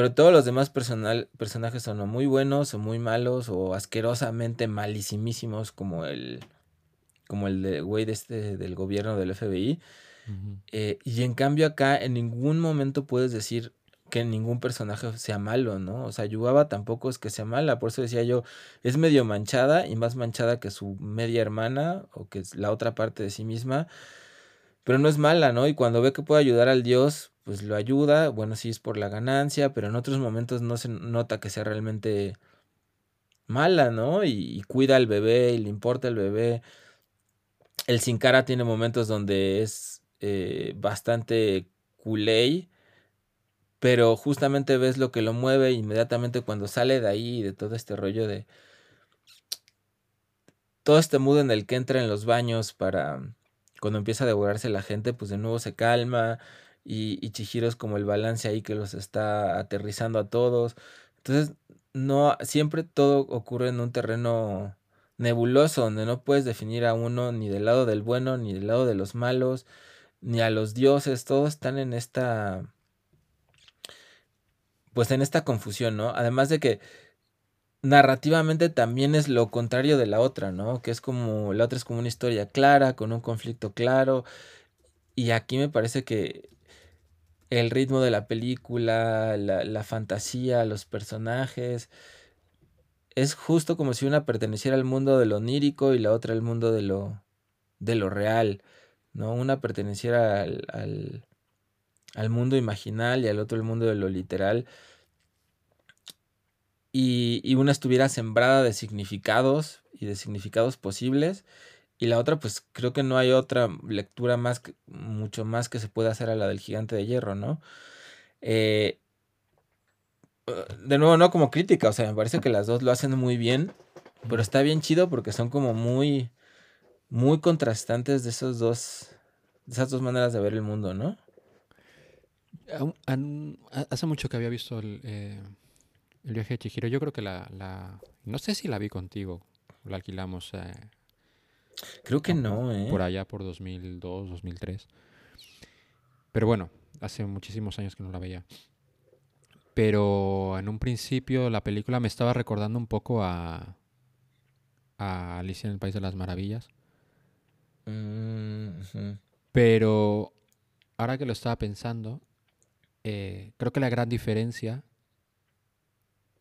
Speaker 3: Pero todos los demás personal, personajes son o muy buenos o muy malos o asquerosamente malísimísimos como el como el de güey de este del gobierno del FBI. Eh, y en cambio acá en ningún momento puedes decir que ningún personaje sea malo, ¿no? O sea, Yubaba tampoco es que sea mala, por eso decía yo, es medio manchada y más manchada que su media hermana o que es la otra parte de sí misma, pero no es mala, ¿no? Y cuando ve que puede ayudar al dios, pues lo ayuda, bueno, sí es por la ganancia, pero en otros momentos no se nota que sea realmente mala, ¿no? Y, cuida al bebé y le importa el bebé. El Sin Cara tiene momentos donde es eh, bastante culé, pero justamente ves lo que lo mueve inmediatamente cuando sale de ahí, de todo este rollo de... Todo este mood en el que entra en los baños para... Cuando empieza a devorarse la gente, pues de nuevo se calma y, y es como el balance ahí que los está aterrizando a todos. Entonces, no, siempre todo ocurre en un terreno nebuloso, donde no puedes definir a uno ni del lado del bueno, ni del lado de los malos, ni a los dioses, todos están en esta, pues en esta confusión, ¿no? Además de que narrativamente también es lo contrario de la otra, ¿no? Que es como, la otra es como una historia clara, con un conflicto claro, y aquí me parece que el ritmo de la película, la, la fantasía, los personajes, es justo como si una perteneciera al mundo de lo onírico y la otra al mundo de lo, de lo real, ¿no? Una perteneciera al, al, al mundo imaginal y al otro al mundo de lo literal. Y, y una estuviera sembrada de significados y de significados posibles. Y la otra, pues creo que no hay otra lectura más, mucho más que se pueda hacer a la del gigante de hierro, ¿no? Eh, de nuevo, no como crítica, o sea, me parece que las dos lo hacen muy bien, pero está bien chido porque son como muy, muy contrastantes de esos dos, de esas dos maneras de ver el mundo, ¿no?
Speaker 2: Hace mucho que había visto el, eh, el viaje de Chihiro. Yo creo que la, la- No sé si la vi contigo. La alquilamos eh,
Speaker 3: Creo que no, ¿eh?
Speaker 2: por allá por 2002, 2003. Pero bueno, hace muchísimos años que no la veía. Pero en un principio la película me estaba recordando un poco a, a Alicia en el País de las Maravillas.
Speaker 3: Mm.
Speaker 2: Pero ahora que lo estaba pensando, eh, creo que la gran diferencia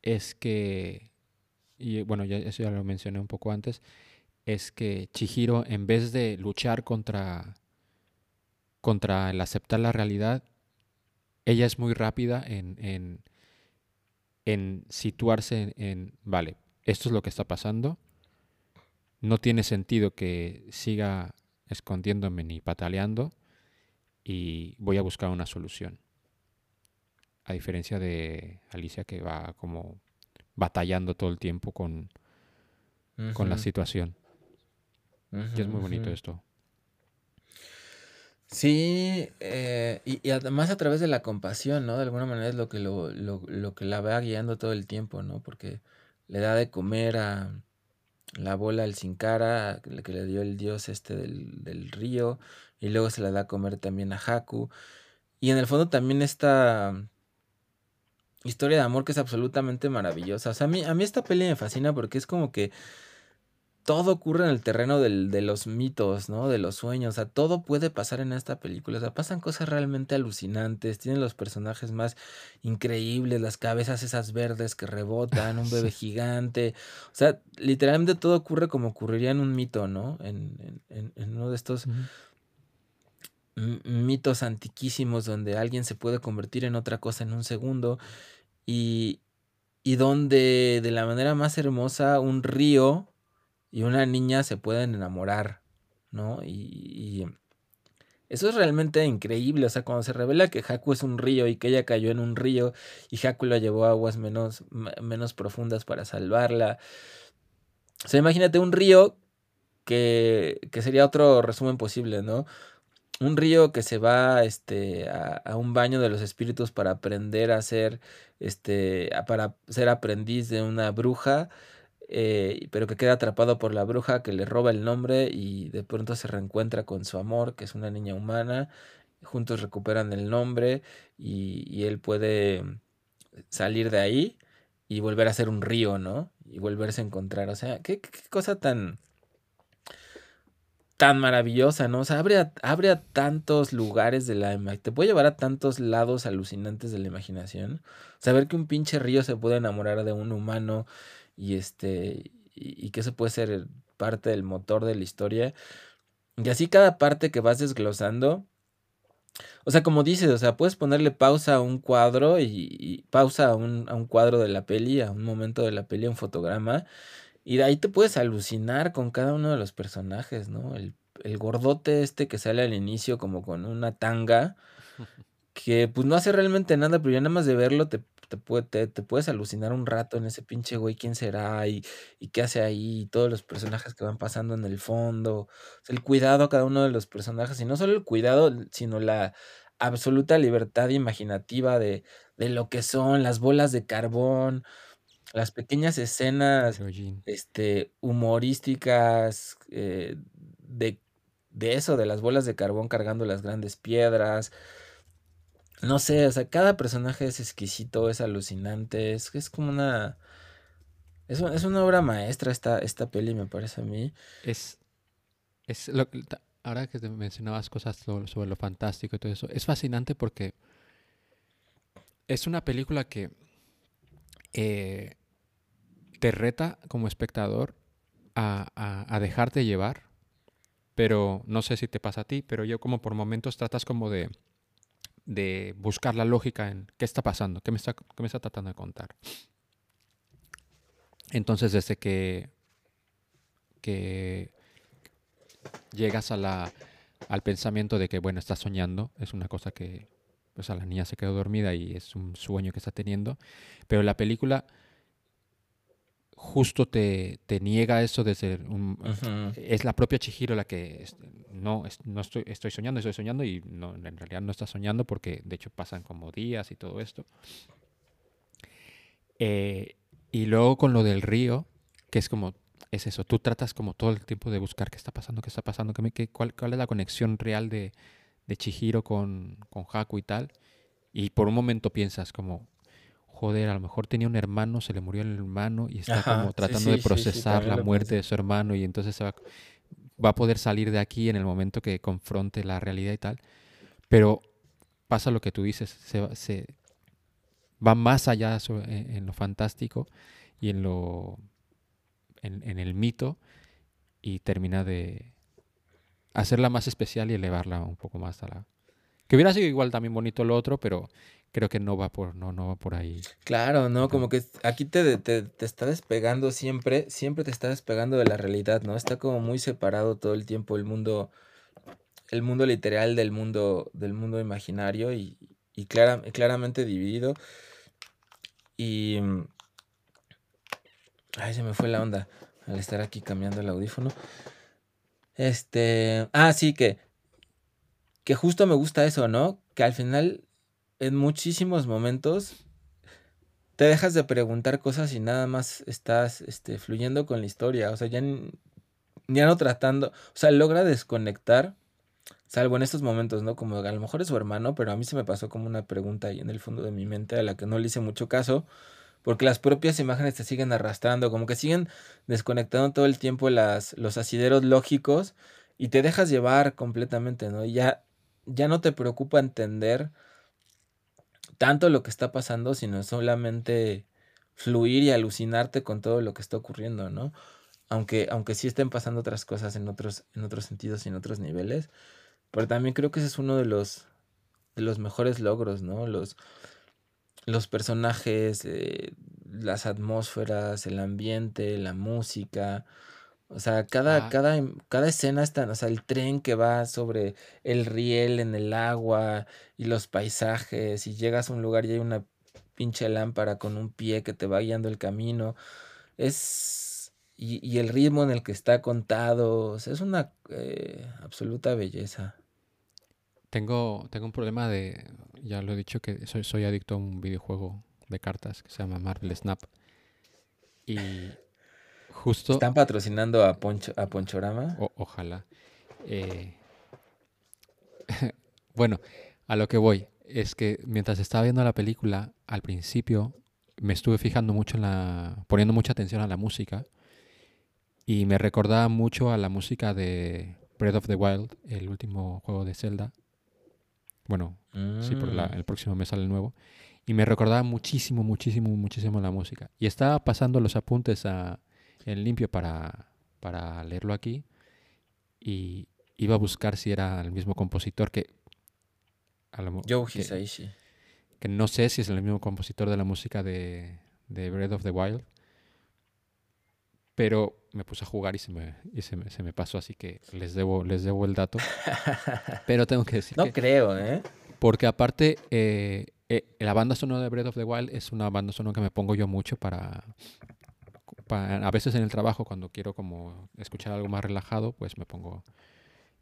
Speaker 2: es que, y bueno, ya, eso ya lo mencioné un poco antes, es que Chihiro, en vez de luchar contra, contra el aceptar la realidad, ella es muy rápida en, en, en situarse en, en, vale, esto es lo que está pasando, no tiene sentido que siga escondiéndome ni pataleando y voy a buscar una solución. A diferencia de Alicia que va como batallando todo el tiempo con, con la
Speaker 3: Ujú,
Speaker 2: situación. Y es muy bonito esto.
Speaker 3: Sí, eh, y, y además a través de la compasión, ¿no? De alguna manera es lo que lo, lo, lo que la va guiando todo el tiempo, ¿no? Porque le da de comer a la bola al sin cara, que le que le dio el dios este del, del río, y luego se la da a comer también a Haku. Y en el fondo también esta historia de amor que es absolutamente maravillosa. O sea, a mí, a mí esta peli me fascina porque es como que todo ocurre en el terreno del- de los mitos, ¿no? De los sueños. O sea, todo puede pasar en esta película. O sea, pasan cosas realmente alucinantes. Tienen los personajes más increíbles, las cabezas esas verdes que rebotan, un bebé gigante. O sea, literalmente todo ocurre como ocurriría en un mito, ¿no? En, en- en- uno de estos mitos antiquísimos donde alguien se puede convertir en otra cosa en un segundo y, y donde de la manera más hermosa un río y una niña se pueden enamorar, ¿no? Y, y eso es realmente increíble, o sea, cuando se revela que Haku es un río y que ella cayó en un río y Haku la llevó a aguas menos, menos profundas para salvarla. O sea, imagínate un río que, que sería otro resumen posible, ¿no? Un río que se va este, a, a un baño de los espíritus para aprender a ser, este, a- para ser aprendiz de una bruja eh, pero que queda atrapado por la bruja que le roba el nombre y de pronto se reencuentra con su amor, que es una niña humana. Juntos recuperan el nombre y, y él puede salir de ahí y volver a ser un río, ¿no? Y volverse a encontrar. O sea, qué, qué cosa tan tan maravillosa, ¿no? O sea, abre a, abre a tantos lugares de la imaginación. Te puede llevar a tantos lados alucinantes de la imaginación. Saber que un pinche río se puede enamorar de un humano y este. Y, y que eso puede ser parte del motor de la historia. Y así cada parte que vas desglosando. O sea, como dices, o sea, puedes ponerle pausa a un cuadro y, y pausa a un, a un cuadro de la peli, a un momento de la peli, a un fotograma. Y de ahí te puedes alucinar con cada uno de los personajes, ¿no? El, el gordote este que sale al inicio como con una tanga, que pues no hace realmente nada, pero ya nada más de verlo te, te, puede- te- te puedes alucinar un rato en ese pinche güey, quién será y, y qué hace ahí, y todos los personajes que van pasando en el fondo, o sea, el cuidado a cada uno de los personajes, y no solo el cuidado, sino la absoluta libertad imaginativa de, de lo que son las bolas de carbón, las pequeñas escenas este, humorísticas eh, de, de eso, de las bolas de carbón cargando las grandes piedras. No sé, o sea, cada personaje es exquisito, es alucinante, es, es como una... Es, es una obra maestra esta, esta peli, me parece a mí.
Speaker 2: Es, es lo, ahora que te mencionabas cosas so- sobre lo fantástico y todo eso, es fascinante porque es una película que eh, te reta como espectador a, a- a dejarte llevar, pero no sé si te pasa a ti, pero yo como por momentos tratas como de, de buscar la lógica en qué está pasando, qué me está, qué me está tratando de contar. Entonces desde que, que llegas a la, al pensamiento de que, bueno, estás soñando, es una cosa que, pues a la niña se quedó dormida y es un sueño que está teniendo, pero la película justo te, te niega eso desde un...
Speaker 3: Ujú.
Speaker 2: Es la propia Chihiro la que es- no, es- no estoy, estoy soñando, estoy soñando y no, en realidad no estás soñando porque de hecho pasan como días y todo esto. Eh, y luego con lo del río, que es como, es eso, tú tratas como todo el tiempo de buscar qué está pasando, qué está pasando, qué qué- cuál, cuál es la conexión real de, de Chihiro con, con Haku y tal. Y por un momento piensas como, joder, a lo mejor tenía un hermano, se le murió el hermano y está
Speaker 3: Ajá,
Speaker 2: como tratando
Speaker 3: sí,
Speaker 2: de
Speaker 3: sí,
Speaker 2: procesar la muerte de su hermano y entonces se va, va a poder salir de aquí en el momento que confronte la realidad y tal. Pero pasa lo que tú dices, se, va- se va más allá en, en lo fantástico y en lo en, en el mito y termina de hacerla más especial y elevarla un poco más a la que hubiera sido igual también bonito lo otro, pero creo que no va por no no va por ahí.
Speaker 3: Claro, ¿no? Como que aquí te, te, te está despegando siempre, siempre te está despegando de la realidad, ¿no? Está como muy separado todo el tiempo el mundo, el mundo literal del mundo, del mundo imaginario y, y clara- claramente dividido. Y... mm, Ay, se me fue la onda al estar aquí cambiando el audífono. Este... Ah, sí, que, que justo me gusta eso, ¿no? Que al final, en muchísimos momentos, te dejas de preguntar cosas y nada más estás este, fluyendo con la historia. O sea, ya, ya no tratando. O sea, logra desconectar. Salvo en estos momentos, ¿no? Como a lo mejor es su hermano, pero a mí se me pasó como una pregunta ahí en el fondo de mi mente a la que no le hice mucho caso. Porque las propias imágenes te siguen arrastrando, como que siguen desconectando todo el tiempo las, los asideros lógicos y te dejas llevar completamente, ¿no? Y ya, ya no te preocupa entender tanto lo que está pasando, sino solamente fluir y alucinarte con todo lo que está ocurriendo, ¿no? Aunque, aunque sí estén pasando otras cosas en otros, en otros sentidos y en otros niveles. Pero también creo que ese es uno de los, de los mejores logros, ¿no? Los, los personajes, eh, las atmósferas, el ambiente, la música. O sea, cada,
Speaker 2: Ah.
Speaker 3: cada, cada escena está, o sea, el tren que va sobre el riel en el agua y los paisajes y llegas a un lugar y hay una pinche lámpara con un pie que te va guiando el camino. Es... Y, y el ritmo en el que está contado, o sea, es una eh, absoluta belleza.
Speaker 2: Tengo tengo un problema de ya lo he dicho que soy soy adicto a un videojuego de cartas que se llama Marvel Snap. Y Justo,
Speaker 3: ¿Están patrocinando a, Poncho, a Ponchorama?
Speaker 2: o- ojalá. Eh, bueno, a lo que voy es que mientras estaba viendo la película, al principio me estuve fijando mucho en la, poniendo mucha atención a la música y me recordaba mucho a la música de Breath of the Wild, el último juego de Zelda. Bueno, Sí, por la-
Speaker 3: Mm.
Speaker 2: el próximo mes sale el nuevo. Y me recordaba muchísimo, muchísimo, muchísimo la música. Y estaba pasando los apuntes a, en limpio para, para leerlo aquí. Y iba a buscar si era el mismo compositor que... a que,
Speaker 3: Hisaishi.
Speaker 2: que no sé si es el mismo compositor de la música de, de Breath of the Wild. Pero me puse a jugar y se me, y se me, se me pasó, así que les debo, les debo el dato. Pero tengo que decir
Speaker 3: No
Speaker 2: que...
Speaker 3: creo, ¿eh?
Speaker 2: Porque aparte, eh, eh, la banda sonora de Breath of the Wild es una banda sonora que me pongo yo mucho para, pa- A veces en el trabajo, cuando quiero como escuchar algo más relajado, pues me pongo,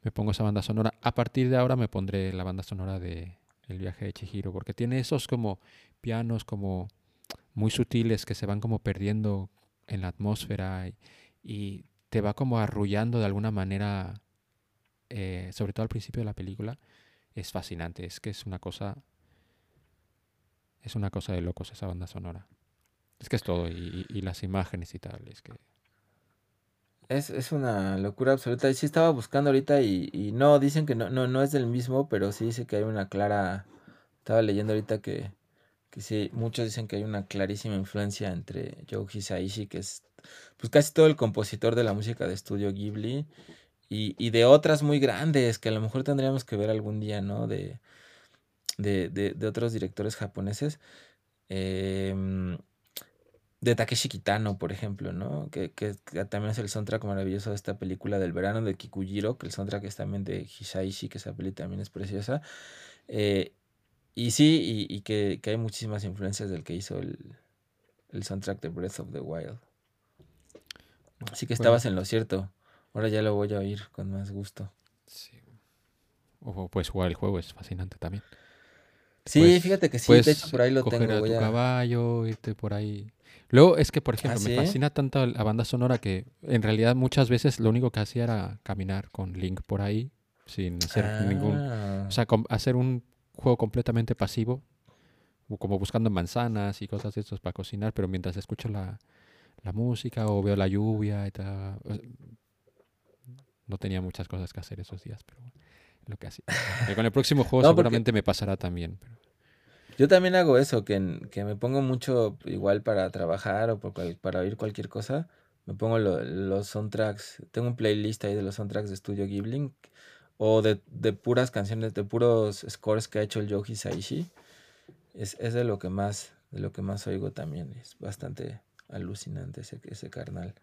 Speaker 2: me pongo esa banda sonora. A partir de ahora me pondré la banda sonora de El viaje de Chihiro, porque tiene esos como pianos como muy sutiles que se van como perdiendo en la atmósfera y, te va como arrullando de alguna manera, eh, sobre todo al principio de la película es fascinante. Es que es una cosa. Es una cosa de locos esa banda sonora. Es que es todo. Y, y- las imágenes y tal. Es que.
Speaker 3: Es, es una locura absoluta. Sí estaba buscando ahorita y, y no, dicen que no, no, no es del mismo, pero sí dice que hay una clara. Estaba leyendo ahorita que, que sí, muchos dicen que hay una clarísima influencia entre Joe Hisaishi, que es pues casi todo el compositor de la música de estudio Ghibli, y, y de otras muy grandes que a lo mejor tendríamos que ver algún día, ¿no? De, de, de, de otros directores japoneses. Em, de Takeshi Kitano, por ejemplo, ¿no? Que, que- que también es el soundtrack maravilloso de esta película del verano de Kikujiro, que el soundtrack es también de Hisaishi, que esa peli también es preciosa. Eh, y sí, y, y que, que hay muchísimas influencias del que hizo el, el soundtrack de Breath of the Wild. Así que
Speaker 2: bueno,
Speaker 3: estabas en lo cierto. Ahora ya lo voy a oír con más gusto.
Speaker 2: sí. O puedes jugar el juego, es fascinante también.
Speaker 3: Sí,
Speaker 2: Puedes-
Speaker 3: fíjate que sí, de hecho por ahí lo
Speaker 2: coger
Speaker 3: tengo.
Speaker 2: a
Speaker 3: voy
Speaker 2: tu
Speaker 3: a-
Speaker 2: caballo, irte por ahí. Luego es que, por ejemplo, me
Speaker 3: sí?
Speaker 2: fascina tanto la banda sonora que en realidad muchas veces lo único que hacía era caminar con Link por ahí sin hacer ningún.
Speaker 3: Ah,
Speaker 2: O sea, com- hacer un juego completamente pasivo, como buscando manzanas y cosas de estos para cocinar, pero mientras escucho la, la música o veo la lluvia y tal. No tenía muchas cosas que hacer esos días, pero bueno, lo que hacía. Con el próximo juego
Speaker 3: No, porque-
Speaker 2: seguramente me pasará también. pero-
Speaker 3: Yo también hago eso, que, que me pongo mucho igual para trabajar o para oír cualquier cosa. Me pongo lo- los soundtracks. Tengo un playlist ahí de los soundtracks de Studio Ghibli o de, de puras canciones, de puros scores que ha hecho el Yoji Saishi. Es, es de lo que más, de lo que más oigo también. Es bastante alucinante ese, ese carnal.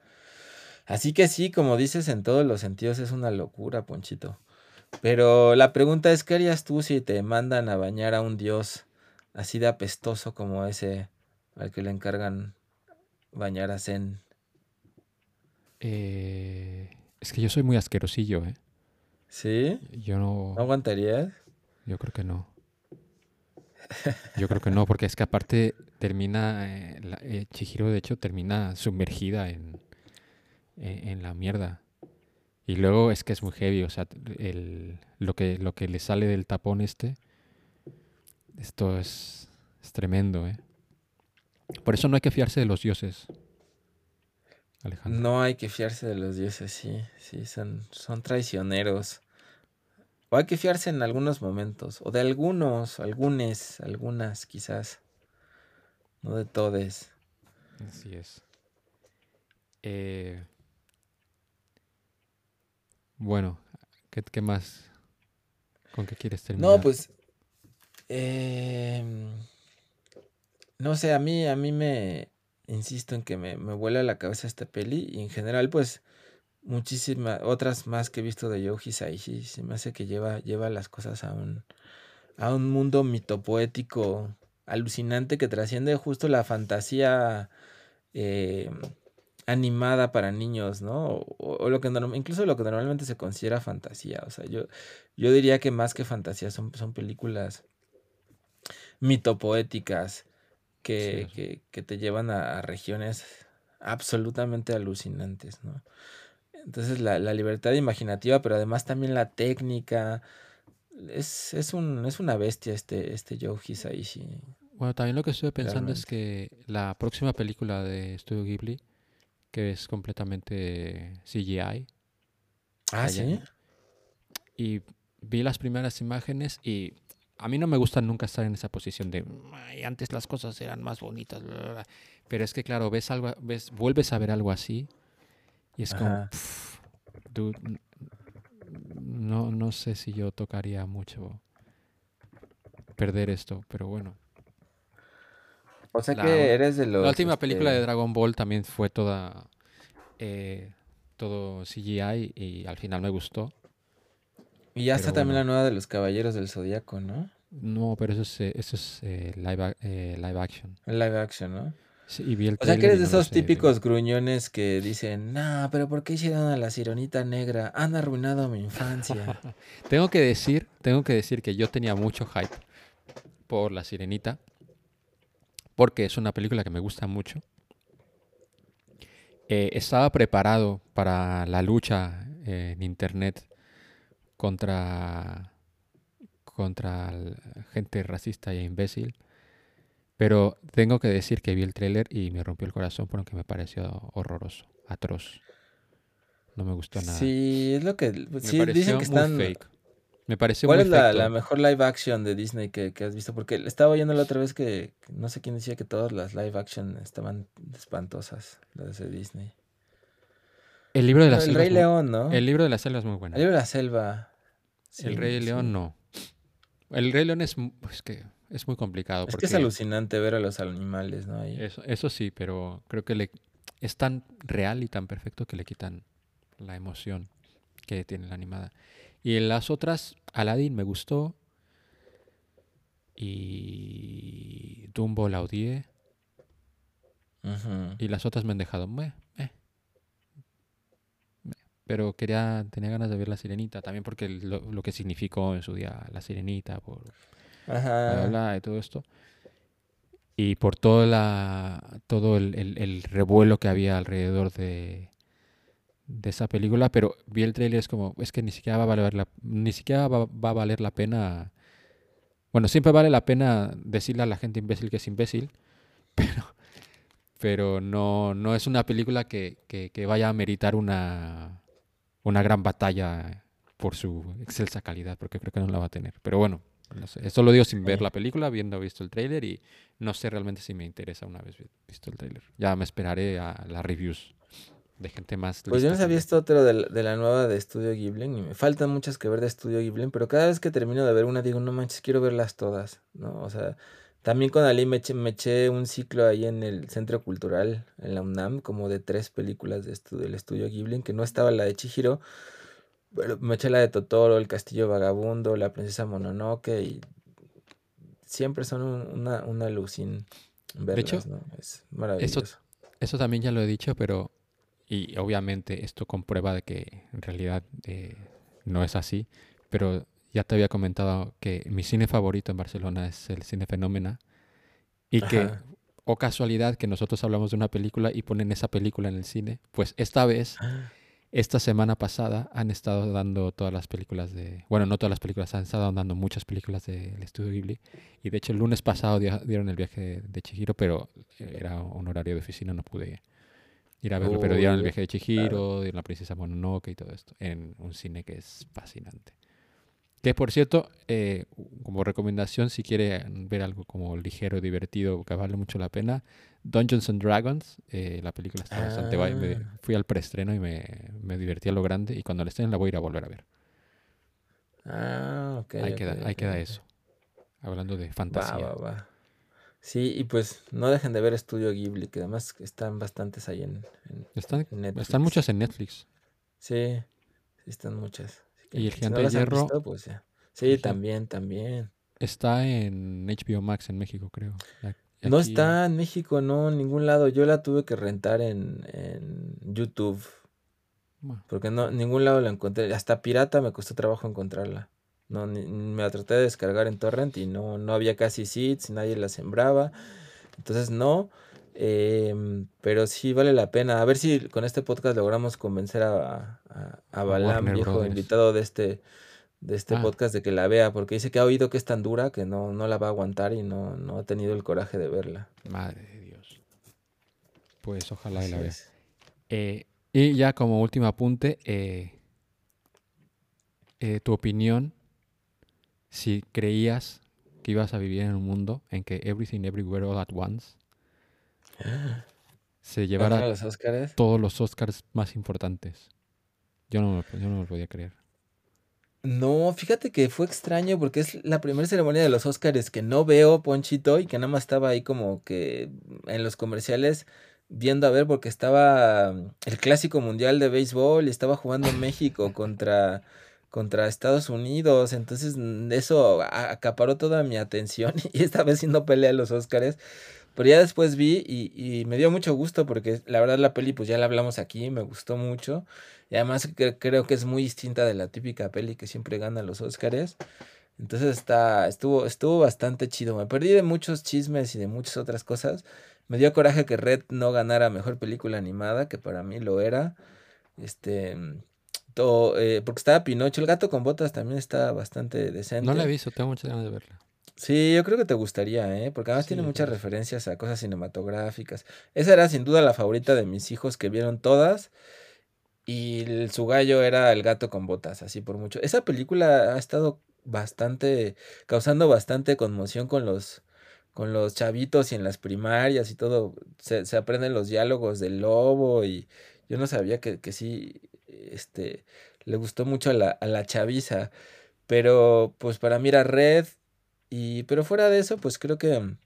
Speaker 3: Así que sí, como dices, en todos los sentidos es una locura, Ponchito. Pero la pregunta es, ¿qué harías tú si te mandan a bañar a un dios así de apestoso como ese al que le encargan bañar a Zen?
Speaker 2: Eh, es que yo soy muy asquerosillo, ¿eh?
Speaker 3: ¿Sí?
Speaker 2: Yo no.
Speaker 3: ¿No aguantarías?
Speaker 2: Yo creo que no. Yo creo que no, porque es que aparte termina, eh, la- eh, Chihiro de hecho termina sumergida en, en, en la mierda. Y luego es que es muy heavy, o sea, el, lo, que, lo que le sale del tapón este, esto es, es tremendo, ¿eh? Por eso no hay que fiarse de los dioses, Alejandro.
Speaker 3: No hay que fiarse de los dioses, sí, sí, son, son traicioneros. O hay que fiarse en algunos momentos, o de algunos, algunes, algunas quizás, no de todes.
Speaker 2: Así es. Eh, bueno, ¿qué, qué más? ¿Con qué quieres terminar?
Speaker 3: No, pues. Em, no sé, a mí, a mí me. Insisto en que me, me vuela la cabeza esta peli. Y en general, pues. Muchísimas. Otras más que he visto de Yoji Saishi. Se me hace que lleva, lleva las cosas a un. A un mundo mitopoético alucinante que trasciende justo la fantasía. eh, animada para niños, ¿no? O, lo que incluso lo que normalmente se considera fantasía. O sea, yo, yo diría que más que fantasía son, son películas mitopoéticas que,
Speaker 2: Sí.
Speaker 3: que, que te llevan a, a regiones absolutamente alucinantes, ¿no? Entonces la, la libertad imaginativa, pero además también la técnica. Es, es, un, es una bestia este, este Joe Hisaishi.
Speaker 2: Bueno, también lo que estuve pensando es que la próxima película de Studio Ghibli, que es completamente CGI,
Speaker 3: Ah,
Speaker 2: allá-
Speaker 3: sí.
Speaker 2: y vi las primeras imágenes y a mí no me gusta nunca estar en esa posición de "Ay, antes las cosas eran más bonitas, bla, bla, bla". pero es que claro, ves algo, ves, vuelves a ver algo así y es como,
Speaker 3: Ajá.
Speaker 2: "Pff, dude, no, no sé si yo tocaría mucho perder esto, pero bueno.
Speaker 3: O sea
Speaker 2: La-
Speaker 3: que eres de los.
Speaker 2: La última película de
Speaker 3: este,
Speaker 2: Dragon Ball también fue toda eh, todo CGI y al final me gustó.
Speaker 3: Y ya está también la nueva de los Caballeros del Zodíaco, ¿no?
Speaker 2: No, pero eso es, eh, eso es eh, live, eh, live action.
Speaker 3: Live action, ¿no?
Speaker 2: Sí, y vi el
Speaker 3: O sea que eres de
Speaker 2: no
Speaker 3: esos
Speaker 2: sé,
Speaker 3: típicos gruñones que dicen, nah, pero ¿por qué hicieron a la sirenita negra? Han arruinado mi infancia.
Speaker 2: Tengo que decir, tengo que decir que yo tenía mucho hype por La Sirenita, porque es una película que me gusta mucho. Eh, estaba preparado para la lucha eh, en internet contra contra gente racista e imbécil, pero tengo que decir que vi el tráiler y me rompió el corazón porque me pareció horroroso, atroz. No me gustó nada.
Speaker 3: Sí, es lo que...
Speaker 2: me
Speaker 3: Sí,
Speaker 2: pareció
Speaker 3: dicen que
Speaker 2: muy
Speaker 3: están...
Speaker 2: fake. Me pareció
Speaker 3: ¿Cuál
Speaker 2: muy
Speaker 3: es la, mejor live action de Disney que, que has visto? Porque estaba oyendo la otra vez que que no sé quién decía que todas las live action estaban espantosas, las de Disney.
Speaker 2: El libro de la
Speaker 3: No, el
Speaker 2: selva.
Speaker 3: Rey León, ¿no?
Speaker 2: El libro de la selva es muy bueno.
Speaker 3: El libro de la selva.
Speaker 2: El Rey
Speaker 3: sí.
Speaker 2: León no. El Rey León es, mu- es que es muy complicado
Speaker 3: Es
Speaker 2: porque
Speaker 3: que es alucinante ver a los animales, ¿no? Ahí.
Speaker 2: eso, eso sí, pero creo que le, es tan real y tan perfecto que le quitan la emoción que tiene la animada. Y en las otras, Aladdin me gustó. Y Dumbo la odié. Y las otras me han dejado. "Meh, eh". Meh. Pero quería, tenía ganas de ver la sirenita también porque lo, lo que significó en su día la sirenita, por bla, bla,
Speaker 3: Ajá.
Speaker 2: bla, y todo esto. Y por todo, la, todo el, el- el revuelo que había alrededor de, de esa película, pero vi el trailer es como, es que ni siquiera va a valer la, ni siquiera va, va a valer la pena. Bueno, siempre vale la pena decirle a la gente imbécil que es imbécil, pero, pero no, no es una película que, que- que vaya a meritar una, una gran batalla por su excelsa calidad, porque creo que no la va a tener. Pero bueno, no sé. Esto lo digo sin ver la película, habiendo visto el tráiler y no sé realmente si me interesa una vez vi- visto el tráiler. Ya me esperaré a las reviews de gente más
Speaker 3: Pues yo no
Speaker 2: yo.
Speaker 3: esto otro de la, de la nueva de Estudio Ghibli y me faltan muchas que ver de Estudio Ghibli, pero cada vez que termino de ver una digo, no manches, quiero verlas todas, ¿no? O sea, también con Ali me eché, me eché un ciclo ahí en el Centro Cultural, en la UNAM, como de tres películas de estu- del Estudio Ghibli, en que no estaba la de Chihiro, pero me eché la de Totoro, El Castillo Vagabundo, La Princesa Mononoke y siempre son un- una, una alucin
Speaker 2: hecho,
Speaker 3: verlas, ¿no? Es maravilloso.
Speaker 2: Eso también ya lo he dicho, pero y obviamente esto comprueba de que en realidad eh, no es así, pero ya te había comentado que mi cine favorito en Barcelona es el Cine Fenómena y que, o casualidad, que nosotros hablamos de una película y ponen esa película en el cine, pues esta vez, esta semana pasada, han estado dando todas las películas de, bueno, no todas las películas, han estado dando muchas películas del estudio Ghibli y de hecho el lunes pasado dieron el viaje de Chihiro, pero era un horario de oficina, no pude ir a verlo, pero dieron el viaje de Chihiro, dieron la princesa Mononoke y todo esto, en un cine que es fascinante. Que por cierto, eh, como recomendación, si quiere ver algo como ligero, divertido, que vale mucho la pena, Dungeons and Dragons, eh, la película está bastante guay. me-
Speaker 3: Ah.
Speaker 2: fui al preestreno y me, me divertí a lo grande y cuando la estén la voy a ir a volver a ver.
Speaker 3: Ah, ok.
Speaker 2: ahí,
Speaker 3: ok,
Speaker 2: queda, ahí
Speaker 3: ok,
Speaker 2: queda
Speaker 3: ok.
Speaker 2: eso. Hablando de fantasía.
Speaker 3: va, va. Sí, y pues no dejen de ver Estudio Ghibli, que además están bastantes ahí en, en
Speaker 2: Están,
Speaker 3: Netflix.
Speaker 2: están muchas en Netflix.
Speaker 3: Sí, sí están muchas.
Speaker 2: Y El
Speaker 3: si
Speaker 2: Gigante
Speaker 3: no
Speaker 2: de Hierro,
Speaker 3: visto, pues ya. Sí, también, también.
Speaker 2: Está en HBO Max en México, creo.
Speaker 3: No está en México, no, en ningún lado. Yo la tuve que rentar en, en YouTube,
Speaker 2: Bueno,
Speaker 3: porque no, en ningún lado la encontré. Hasta pirata me costó trabajo encontrarla. No, ni- me la traté de descargar en torrent y no, no había casi seeds, nadie la sembraba. Entonces no. Em, pero sí vale la pena. A ver si con este podcast logramos convencer a, a, a Balam, viejo
Speaker 2: Brothers.
Speaker 3: invitado de este, de este
Speaker 2: Ah.
Speaker 3: podcast, de que la vea, porque dice que ha oído que es tan dura que no, no la va a aguantar y no, no ha tenido el coraje de verla.
Speaker 2: Madre de Dios. Pues ojalá y la vea. Eh, y ya como último apunte, eh, eh, tu opinión, si creías que ibas a vivir en un mundo en que Everything Everywhere All at Once se
Speaker 3: ¿Ganar
Speaker 2: llevara
Speaker 3: los
Speaker 2: todos los Oscars más importantes. Yo no, me- yo no me lo podía creer.
Speaker 3: No, fíjate que fue extraño porque es la primera ceremonia de los Óscares que no veo, Ponchito, y que nada más estaba ahí como que en los comerciales viendo a ver porque estaba mm, el Clásico Mundial de Béisbol y estaba jugando México contra, contra Estados Unidos, entonces mm, eso acaparó toda mi atención y estaba haciendo pelea de los Óscares. Pero ya después vi y, y me dio mucho gusto porque la verdad la peli pues ya la hablamos aquí, me gustó mucho. Y además cre- creo que es muy distinta de la típica peli que siempre gana los Óscares. Entonces está, estuvo, estuvo bastante chido. Me perdí de muchos chismes y de muchas otras cosas. Me dio coraje que Red no ganara mejor película animada, que para mí lo era. Este, todo, eh, porque estaba Pinocho. El gato con botas también está bastante decente.
Speaker 2: No la he visto, tengo muchas ganas de verla.
Speaker 3: Sí, yo creo que te gustaría, ¿eh? Porque además
Speaker 2: Sí,
Speaker 3: tiene muchas
Speaker 2: sí.
Speaker 3: referencias a cosas cinematográficas. Esa era sin duda la favorita de mis hijos que vieron todas. Y el- su gallo era el gato con botas, así por mucho. Esa película ha estado bastante, causando bastante conmoción con los, con los chavitos y en las primarias y todo. Se, se aprenden los diálogos del lobo y yo no sabía que, que sí, este, le gustó mucho a la, a la chaviza. Pero pues para mí era Red. Y, pero fuera de eso, pues creo que mm,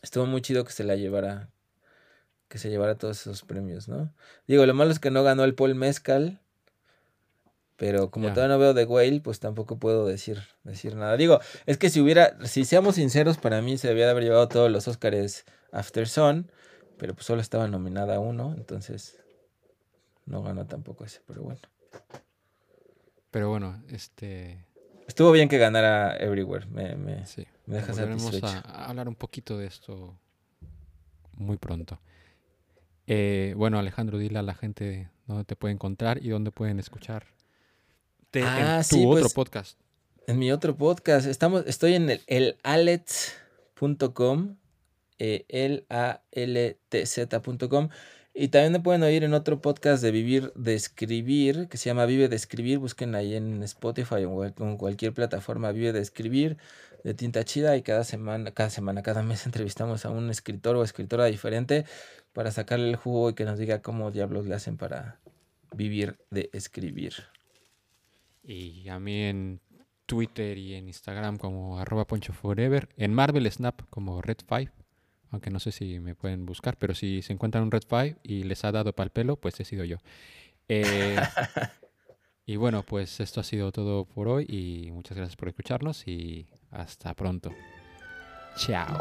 Speaker 3: estuvo muy chido que se la llevara, que se llevara todos esos premios, ¿no? Digo, lo malo es que no ganó el Paul Mezcal, pero como todavía no veo The Whale, pues tampoco puedo decir, decir nada. Digo, es que si hubiera, si seamos sinceros, para mí se debía de haber llevado todos los Oscars After Sun, pero pues solo estaba nominada a uno, entonces no ganó tampoco ese, pero bueno.
Speaker 2: Pero bueno, este...
Speaker 3: Estuvo bien que ganara Everywhere, me, me,
Speaker 2: Sí.
Speaker 3: me deja satisfecho.
Speaker 2: a, hablar un poquito de esto muy pronto. Eh, bueno, Alejandro, dile a la gente dónde te puede encontrar y dónde pueden escuchar en
Speaker 3: Ah,
Speaker 2: tu
Speaker 3: sí,
Speaker 2: otro
Speaker 3: pues,
Speaker 2: podcast.
Speaker 3: En mi otro podcast, estamos, estoy en el, el alets.com, eh, el a l t z.com y también me pueden oír en otro podcast de Vivir de Escribir, que se llama Vive de Escribir, busquen ahí en Spotify o en cual- en cualquier plataforma Vive de Escribir de Tinta Chida y cada semana, cada semana, cada mes entrevistamos a un escritor o escritora diferente para sacarle el jugo y que nos diga cómo diablos le hacen para vivir de escribir.
Speaker 2: Y a mí en Twitter y en Instagram como arroba poncho forever. En Marvel Snap como Red5. Aunque no sé si me pueden buscar, pero si se encuentran un Red 5 y les ha dado pal pelo, pues he sido yo. Eh, y bueno, pues esto ha sido todo por hoy y muchas gracias por escucharnos y hasta pronto. Chao.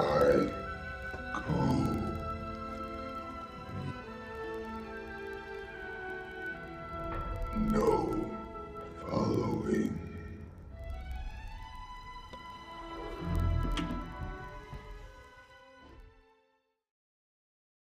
Speaker 7: No.